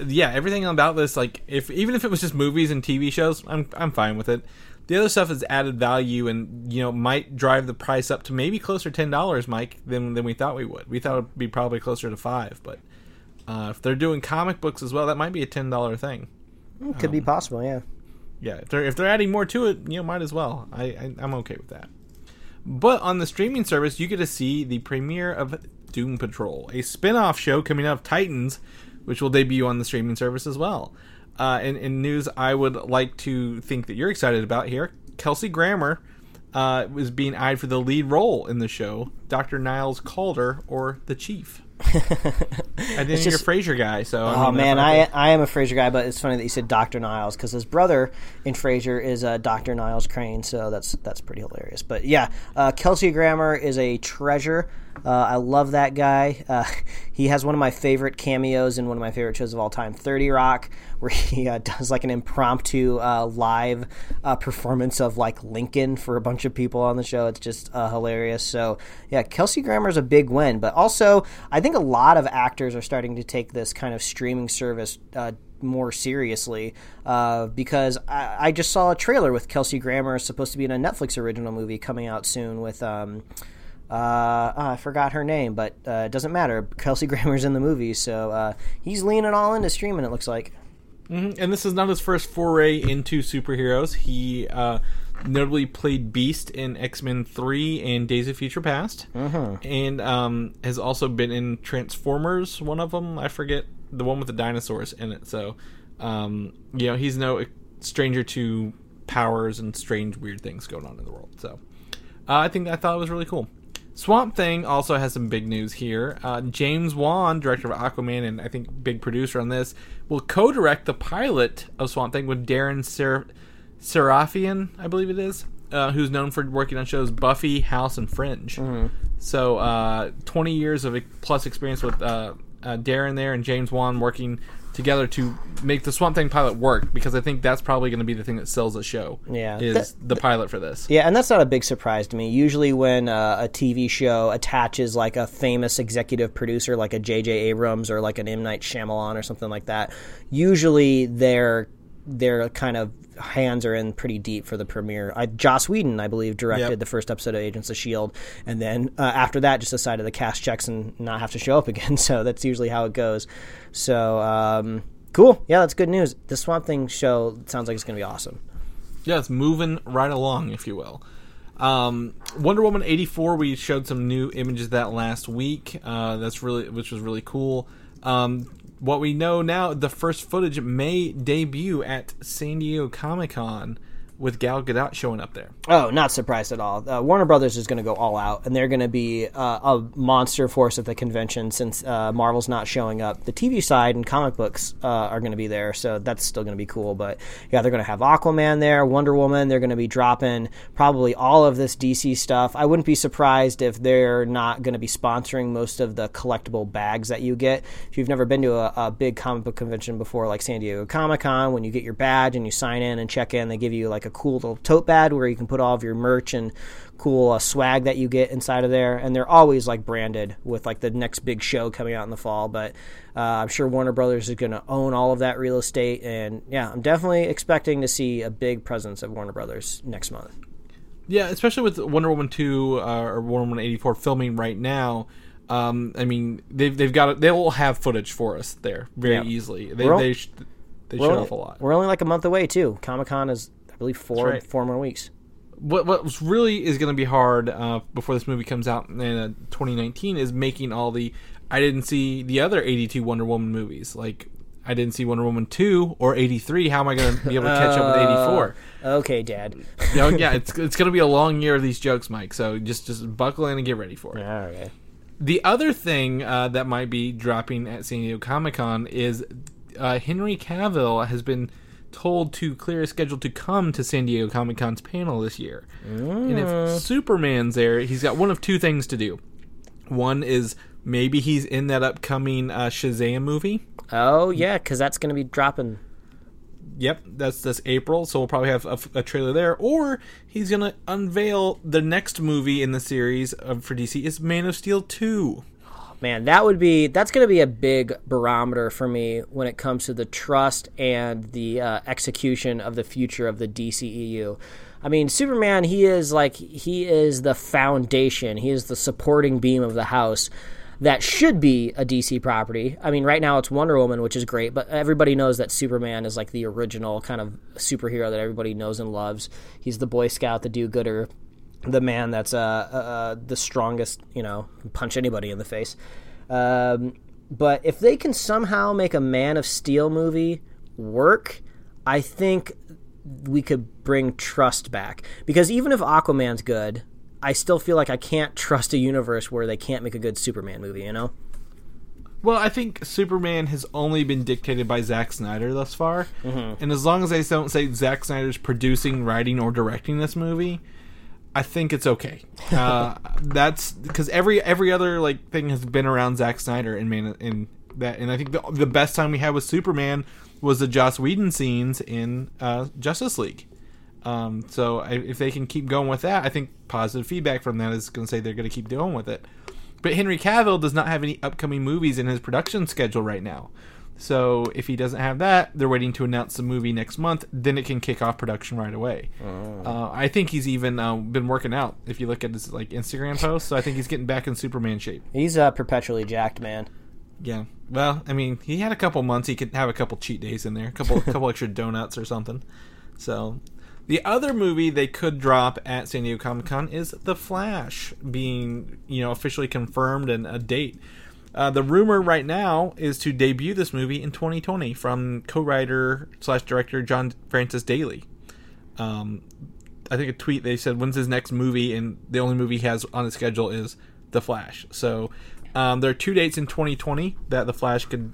yeah, everything about this like if even if it was just movies and TV shows, I'm I'm fine with it. The other stuff is added value and you know might drive the price up to maybe closer ten dollars, Mike, than than we thought we would. We thought it'd be probably closer to five, but uh, if they're doing comic books as well, that might be a ten dollar thing. Could be possible, yeah. Yeah, if they're if they're adding more to it, you know, might as well. I, I I'm okay with that. But on the streaming service, you get to see the premiere of Doom Patrol, a spin-off show coming out of Titans, which will debut on the streaming service as well. Uh, in, in news, I would like to think that you're excited about here. Kelsey Grammer uh, is being eyed for the lead role in the show, Dr. Niles Caulder, or the Chief. I didn't just- you're a Frasier guy, so I Oh mean, man, I I am a Frasier guy, but it's funny that you said Doctor Niles because his brother in Frasier is uh, Doctor Niles Crane, so that's that's pretty hilarious. But yeah, uh, Kelsey Grammer is a treasure. Uh, I love that guy. Uh, he has one of my favorite cameos in one of my favorite shows of all time, Thirty Rock, where he uh, does like an impromptu uh, live uh, performance of like Lincoln for a bunch of people on the show. It's just uh, hilarious. So yeah, Kelsey Grammer is a big win, but also I think a lot of actors are starting to take this kind of streaming service. More seriously, uh, because I, I just saw a trailer with Kelsey Grammer supposed to be in a Netflix original movie coming out soon with um, uh, oh, I forgot her name, but uh, it doesn't matter. Kelsey Grammer's in the movie, so uh, he's leaning all into streaming. It looks like. and this is not his first foray into superheroes. He uh, notably played Beast in X Men Three and Days of Future Past, and um, has also been in Transformers. One of them, I forget the one with the dinosaurs in it. So, um, you know, he's no stranger to powers and strange, weird things going on in the world. So, uh, I think I thought it was really cool. Swamp Thing also has some big news here. Uh, James Wan, director of Aquaman and I think big producer on this, will co-direct the pilot of Swamp Thing with Deran Ser- Sarafian, I believe it is, uh, who's known for working on shows Buffy, House, and Fringe. So, uh, 20 years of plus experience with uh, uh, Deran there and James Wan working together to make the Swamp Thing pilot work because I think that's probably going to be the thing that sells the show. Yeah. is the pilot for this. Yeah, and that's not a big surprise to me. Usually, when uh, a TV show attaches like a famous executive producer, like a J.J. Abrams or like an M Night Shyamalan or something like that, usually their their kind of hands are in pretty deep for the premiere. I, Joss Whedon, I believe, directed Yep. the first episode of Agents of Shield, and then uh, after that, just decided to cash checks and not have to show up again. So that's usually how it goes. So um, cool, yeah, that's good news. The Swamp Thing show sounds like it's going to be awesome. Yeah, it's moving right along, if you will. Um, Wonder Woman eighty four. We showed some new images of that last week. Uh, that's really, which was really cool. Um, what we know now, the first footage may debut at San Diego Comic Con with Gal Gadot showing up there. Oh, not surprised at all. Uh, Warner Brothers is going to go all out, and they're going to be uh, a monster force at the convention since uh, Marvel's not showing up. The TV side and comic books uh, are going to be there, so that's still going to be cool. But yeah, they're going to have Aquaman there, Wonder Woman. They're going to be dropping probably all of this DC stuff. I wouldn't be surprised if they're not going to be sponsoring most of the collectible bags that you get. If you've never been to a, a big comic book convention before, like San Diego Comic Con, when you get your badge and you sign in and check in, they give you like like a cool little tote bag where you can put all of your merch and cool uh, swag that you get inside of there. And they're always like branded with like the next big show coming out in the fall. But uh, I'm sure Warner Brothers is going to own all of that real estate. And yeah, I'm definitely expecting to see a big presence of Warner Brothers next month. Yeah, especially with Wonder Woman two uh, or Wonder Woman eighty four filming right now. Um, I mean, they've they've got they'll have footage for us there very Yeah. easily. They they, sh- they only, off a lot. we're only like a month away too. Comic Con is, I believe, four right. four more weeks. What what really is going to be hard uh, before this movie comes out in uh, 2019 is making all the. I didn't see the other 82 Wonder Woman movies. Like I didn't see Wonder Woman two or 83. How am I going to be able to catch up with 84? Okay, Dad. You know, yeah, it's it's going to be a long year of these jokes, Mike. So just just buckle in and get ready for it. All right. The other thing uh, that might be dropping at San Diego Comic Con is uh, Henry Cavill has been told to clear a schedule to come to San Diego Comic Con's panel this year. And if Superman's there, he's got one of two things to do. One is maybe he's in that upcoming uh, Shazam movie. Oh yeah, because that's going to be dropping. Yep, that's that's April, so we'll probably have a, a trailer there. Or he's gonna unveil the next movie in the series of, for DC is Man of Steel two. Man, that would be that's going to be a big barometer for me when it comes to the trust and the uh, execution of the future of the DCEU. I mean, Superman, he is like he is the foundation. He is the supporting beam of the house that should be a DC property. I mean, right now it's Wonder Woman, which is great, but everybody knows that Superman is like the original kind of superhero that everybody knows and loves. He's the Boy Scout, the do-gooder, the man that's uh, uh, the strongest, you know, punch anybody in the face. Um, but if they can somehow make a Man of Steel movie work, I think we could bring trust back. Because even if Aquaman's good, I still feel like I can't trust a universe where they can't make a good Superman movie, you know? Well, I think Superman has only been dictated by Zack Snyder thus far, and as long as they don't say Zack Snyder's producing, writing, or directing this movie, I think it's okay. Uh, that's because every every other like thing has been around Zack Snyder and man in that, and I think the the best time we had with Superman was the Joss Whedon scenes in uh, Justice League. Um, so I, if they can keep going with that, I think positive feedback from that is going to say they're going to keep going with it. But Henry Cavill does not have any upcoming movies in his production schedule right now. So if he doesn't have that, they're waiting to announce the movie next month. Then it can kick off production right away. Uh, I think he's even uh, been working out. If you look at his like Instagram posts, so I think he's getting back in Superman shape. He's uh, perpetually jacked, man. Yeah. Well, I mean, he had a couple months. He could have a couple cheat days in there, a couple, couple extra donuts or something. So, the other movie they could drop at San Diego Comic Con is The Flash, being you know officially confirmed and a date. Uh, the rumor right now is to debut this movie in 2020 from co-writer slash director John Francis Daley. Um, I think a tweet they said when's his next movie, and the only movie he has on his schedule is The Flash. So um, there are two dates in 2020 that The Flash could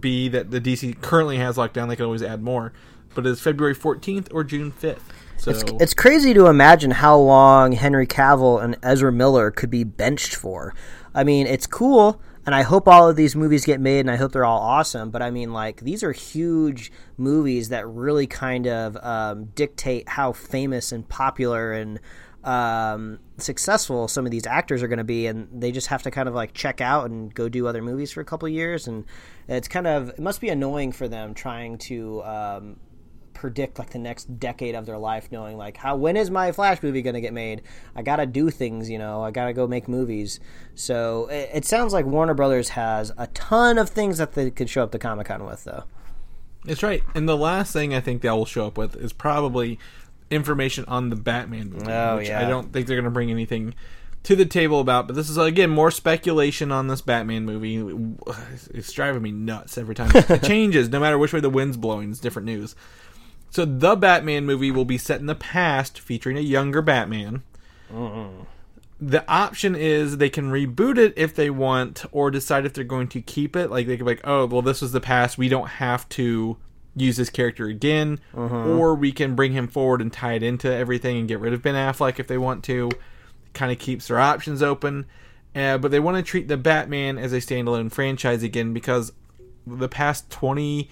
be that the DC currently has locked down. They could always add more, but it's February 14th or June 5th. So It's crazy to imagine how long Henry Cavill and Ezra Miller could be benched for. I mean, it's cool, and I hope all of these movies get made, and I hope they're all awesome. But I mean, like, these are huge movies that really kind of um, dictate how famous and popular and um, successful some of these actors are going to be, and they just have to kind of like check out and go do other movies for a couple years. And it's kind of it must be annoying for them trying to. Um, predict like the next decade of their life knowing like how when is my flash movie going to get made i gotta do things you know i gotta go make movies so it, it sounds like warner brothers has a ton of things that they could show up to comic-con with though That's right. And the last thing I think they'll show up with is probably information on the Batman movie, Oh, which yeah. I don't think they're going to bring anything to the table about. But this is again more speculation on this Batman movie. It's driving me nuts every time it changes. No matter which way the wind's blowing, it's different news. So the Batman movie will be set in the past, featuring a younger Batman. The option is they can reboot it if they want, or decide if they're going to keep it. Like they could be like, oh, well, this was the past. We don't have to use this character again, or we can bring him forward and tie it into everything and get rid of Ben Affleck if they want to. Kind of keeps their options open, uh, but they want to treat the Batman as a standalone franchise again because the past 20,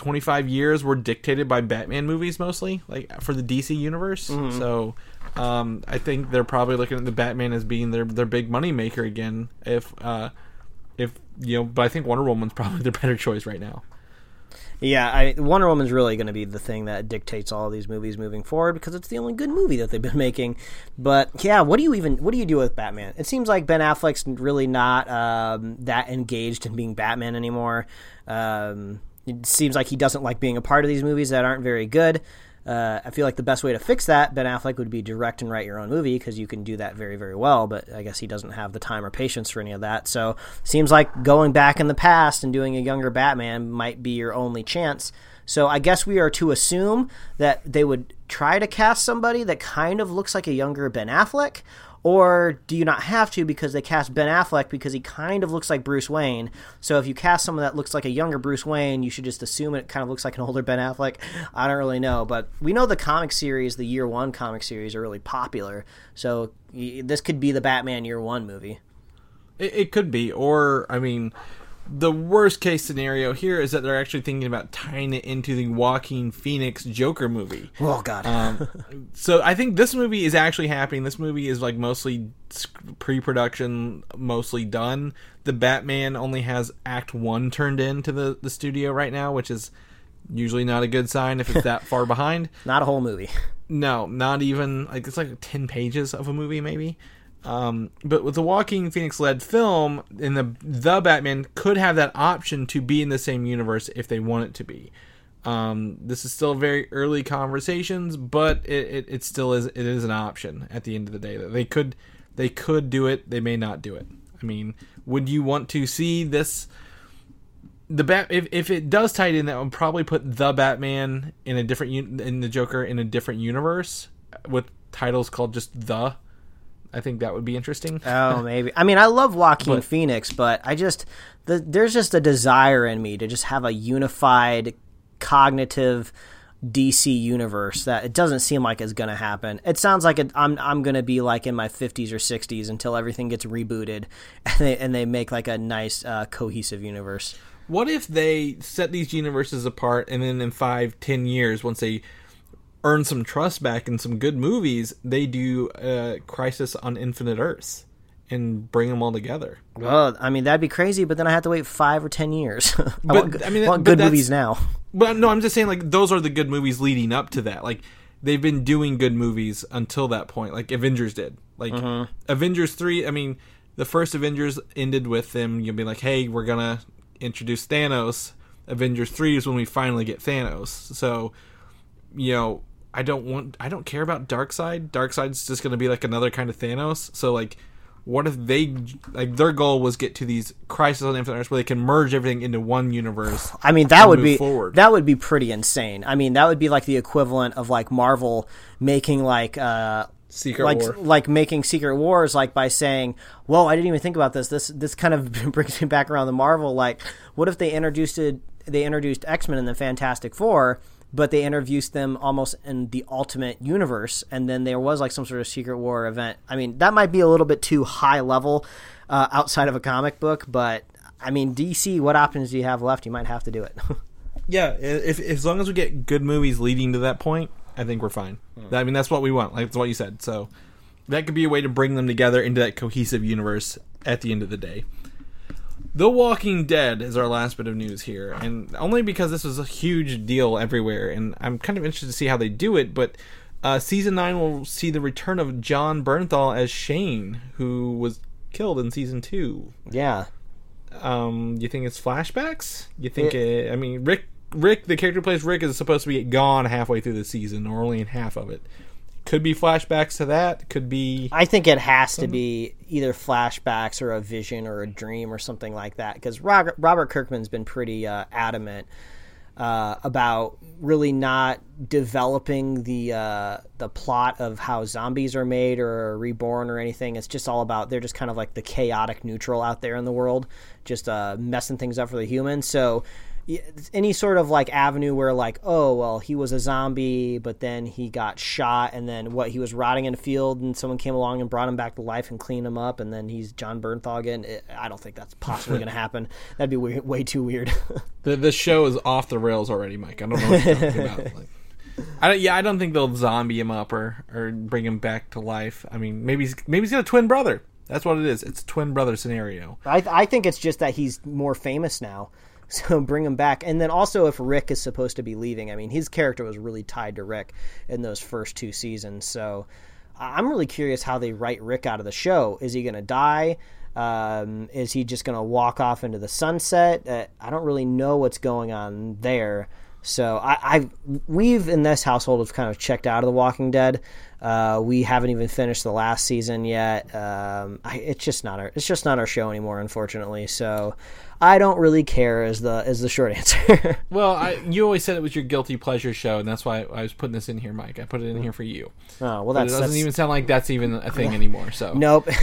25 years were dictated by Batman movies mostly, like for the DC universe. So um, I think they're probably looking at the Batman as being their their big money maker again. If uh, if you know, but I think Wonder Woman's probably their better choice right now. Yeah, I, Wonder Woman's really going to be the thing that dictates all these movies moving forward because it's the only good movie that they've been making. But yeah, what do you even what do you do with Batman? It seems like Ben Affleck's really not um, that engaged in being Batman anymore. Um, it seems like he doesn't like being a part of these movies that aren't very good. Uh, I feel like the best way to fix that, Ben Affleck, would be direct and write your own movie because you can do that very, very well. But I guess he doesn't have the time or patience for any of that. So seems like going back in the past and doing a younger Batman might be your only chance. So I guess we are to assume that they would try to cast somebody that kind of looks like a younger Ben Affleck. Or do you not have to because they cast Ben Affleck because he kind of looks like Bruce Wayne? So if you cast someone that looks like a younger Bruce Wayne, you should just assume it kind of looks like an older Ben Affleck. I don't really know, but we know the comic series, the Year One comic series, are really popular. So this could be the Batman Year One movie. It, it could be, or I mean, the worst case scenario here is that they're actually thinking about tying it into the Joaquin Phoenix Joker movie. Oh God. Um, so I think this movie is actually happening. This movie is like mostly pre-production, mostly done. The Batman only has Act One turned in to the the studio right now, which is usually not a good sign if it's that far behind. not a whole movie. No, not even like it's like ten pages of a movie, maybe. Um, but with the Joaquin Phoenix led film, in the the Batman could have that option to be in the same universe if they want it to be. Um, this is still very early conversations, but it, it, it still is it is an option at the end of the day. that They could they could do it, they may not do it. I mean, would you want to see this? The bat if, if it does tie in, that would probably put the Batman in a different in the Joker in a different universe with titles called just the. I think that would be interesting. Oh, maybe. I mean, I love Joaquin But- Phoenix, but I just the, there's just a desire in me to just have a unified, cognitive DC universe that it doesn't seem like is going to happen. It sounds like it, I'm I'm going to be like in my 50s or 60s until everything gets rebooted and they and they make like a nice uh, cohesive universe. What if they set these universes apart and then in five, ten years, once they earn some trust back in some good movies, they do uh, Crisis on Infinite Earths and bring them all together? Well, I mean that'd be crazy, but then I have to wait five or ten years. I But, want, I mean, want good movies now. But no, I'm just saying like those are the good movies leading up to that. Like they've been doing good movies until that point, like Avengers did. Like Avengers three. I mean, the first Avengers ended with them. You'll be like, hey, we're gonna introduce Thanos. Avengers three is when we finally get Thanos. So, you know, I don't want, I don't care about Darkseid. Darkseid's just gonna be like another kind of Thanos. So like. What if they like their goal was get to these Crisis on Infinite Earths where they can merge everything into one universe? I mean, that would be forward. that would be pretty insane. I mean, that would be like the equivalent of like Marvel making like uh Secret like War. like making Secret Wars like by saying, "Whoa, I didn't even think about this." This this kind of brings me back around the Marvel. Like, what if they introduced it, they introduced X Men and the Fantastic Four, but they introduced them almost in the Ultimate Universe, and then there was like some sort of Secret War event. I mean, that might be a little bit too high level uh, outside of a comic book, but I mean, DC, what options do you have left? You might have to do it. Yeah, if as long as we get good movies leading to that point, I think we're fine. I mean, that's what we want. Like that's what you said. So that could be a way to bring them together into that cohesive universe at the end of the day. The Walking Dead is our last bit of news here, and only because this was a huge deal everywhere, and I'm kind of interested to see how they do it. But uh, season nine will see the return of Jon Bernthal as Shane, who was killed in season two. yeah. Um, you think it's flashbacks? You think? uh, I mean, Rick, Rick, the character who plays Rick is supposed to be gone halfway through the season, or only in half of it. Could be flashbacks to that. Could be. I think it has to be either flashbacks or a vision or a dream or something like that. Because Robert, Robert Kirkman's been pretty uh, adamant uh, about really not developing the uh, the plot of how zombies are made or are reborn or anything. It's just all about they're just kind of like the chaotic neutral out there in the world, just uh, messing things up for the humans. So any sort of like avenue where like oh well he was a zombie but then he got shot and then what he was rotting in a field and someone came along and brought him back to life and cleaned him up and then he's Jon Bernthal again. It, I don't think that's possibly going to happen. That'd be way, way too weird. The the show is off the rails already, Mike. I don't know what you're talking about. Like, I don't, yeah, I don't think they'll zombie him up or, or bring him back to life. I mean, maybe he's, maybe he's got a twin brother. That's what it is. It's a twin brother scenario. I, I think it's just that he's more famous now. So bring him back. And then also, if Rick is supposed to be leaving, I mean, his character was really tied to Rick in those first two seasons. So I'm really curious how they write Rick out of the show. Is he going to die? Um, is he just going to walk off into the sunset? Uh, I don't really know what's going on there. So I, I, we've in this household have kind of checked out of The Walking Dead. Uh, we haven't even finished the last season yet. Um, I, it's just not our, it's just not our show anymore, unfortunately. So I don't really care. Is the is the short answer. Well, I, you always said it was your guilty pleasure show, and that's why I was putting this in here, Mike. I put it in here for you. oh well, that doesn't that's even sound like that's even a thing anymore. So nope.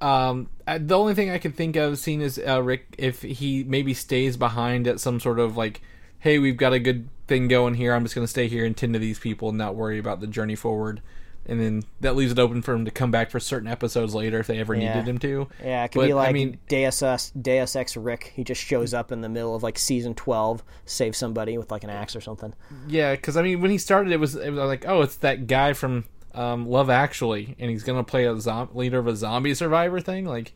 Um, the only thing I could think of seeing is uh, Rick if he maybe stays behind at some sort of like, hey, we've got a good thing going here. I'm just going to stay here and tend to these people and not worry about the journey forward. And then that leaves it open for him to come back for certain episodes later if they ever Yeah. needed him to. Yeah, it could But, be like I mean, Deus, Ex, Deus Ex Rick. He just shows up in the middle of like season twelve, save somebody with like an axe or something. yeah, because I mean, when he started, it was it was like, oh, it's that guy from um, Love Actually, and he's going to play a zom- leader of a zombie survivor thing. Like,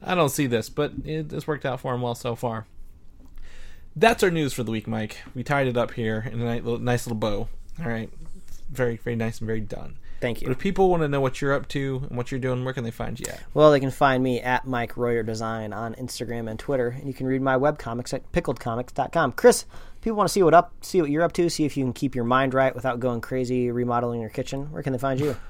I don't see this, but it, it's worked out for him well so far. That's our news for the week, Mike. We tied it up here in a nice little bow. All right, very very nice and very done. Thank But you. if people want to know what you're up to and what you're doing, where can they find you at? Well, they can find me at Mike Royer Design on Instagram and Twitter, and you can read my webcomics at pickledcomics.com. Chris, people want to see what up, see what you're up to, see if you can keep your mind right without going crazy remodeling your kitchen. Where can they find you?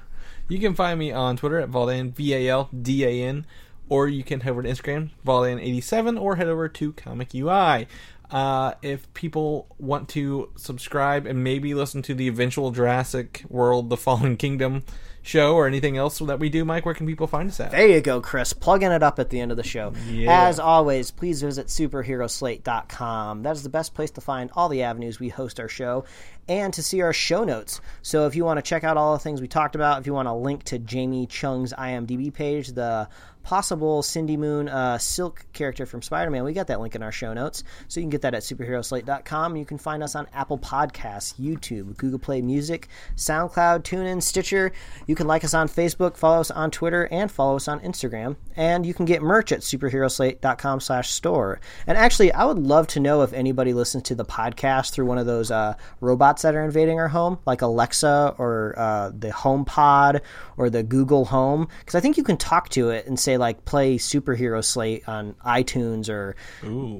You can find me on Twitter at Valdan, V A L D A N, or you can head over to Instagram, Valdan87, or head over to Comic UI. Uh, if people want to subscribe and maybe listen to the eventual Jurassic World The Fallen Kingdom show or anything else that we do, Mike, where can people find us at? There you go, Chris. Plugging it up at the end of the show. Yeah. As always, please visit superheroslate.com. That is the best place to find all the avenues we host our show and to see our show notes. So if you want to check out all the things we talked about, if you want to link to Jamie Chung's IMDb page, the possible Cindy Moon uh, Silk character from Spider Man, we got that link in our show notes. So you can get that at superheroslate.com. You can find us on Apple Podcasts, YouTube, Google Play Music, SoundCloud, TuneIn, Stitcher. You can like us on Facebook, follow us on Twitter, and follow us on Instagram. And you can get merch at superheroslate.com slash store. And actually, I would love to know if anybody listens to the podcast through one of those uh, robots that are invading our home, like Alexa or uh, the HomePod or the Google Home. Because I think you can talk to it and say, like, play Superhero Slate on iTunes or.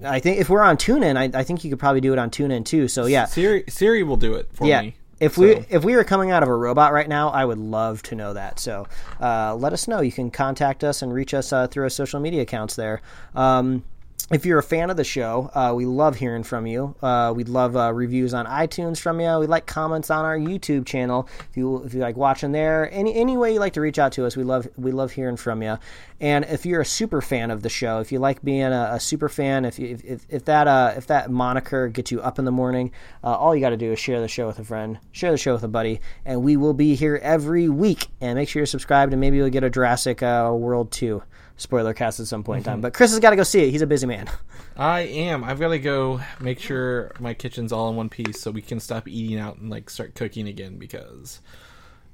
I think if we're on TuneIn, I, I think you could probably do it on TuneIn too. So, yeah. Siri, Siri will do it for Yeah. me. If we if we were coming out of a robot right now, I would love to know that. So uh, let us know. You can contact us and reach us uh, through our social media accounts there. Um, if you're a fan of the show, uh, we love hearing from you. Uh, we'd love uh, reviews on iTunes from you. We'd like comments on our YouTube channel. If you if you like watching there, any any way you like to reach out to us, we love we love hearing from you. And if you're a super fan of the show, if you like being a, a super fan, if, you, if, if that uh, if that moniker gets you up in the morning, uh, all you got to do is share the show with a friend, share the show with a buddy, and we will be here every week. And make sure you're subscribed, and maybe you'll get a Jurassic uh, World two spoiler cast at some point in time. Mm-hmm. But Chris has got to go see it. He's a busy man. I am. I've got to go make sure my kitchen's all in one piece so we can stop eating out and like start cooking again because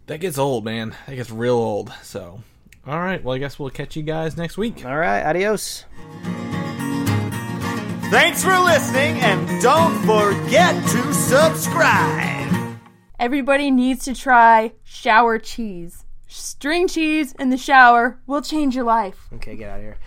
that gets old, man. That gets real old. So, all right. Well, I guess we'll catch you guys next week. All right, adios. Thanks for listening, and don't forget to subscribe. Everybody needs to try shower cheese. String cheese in the shower will change your life. Okay, get out of here.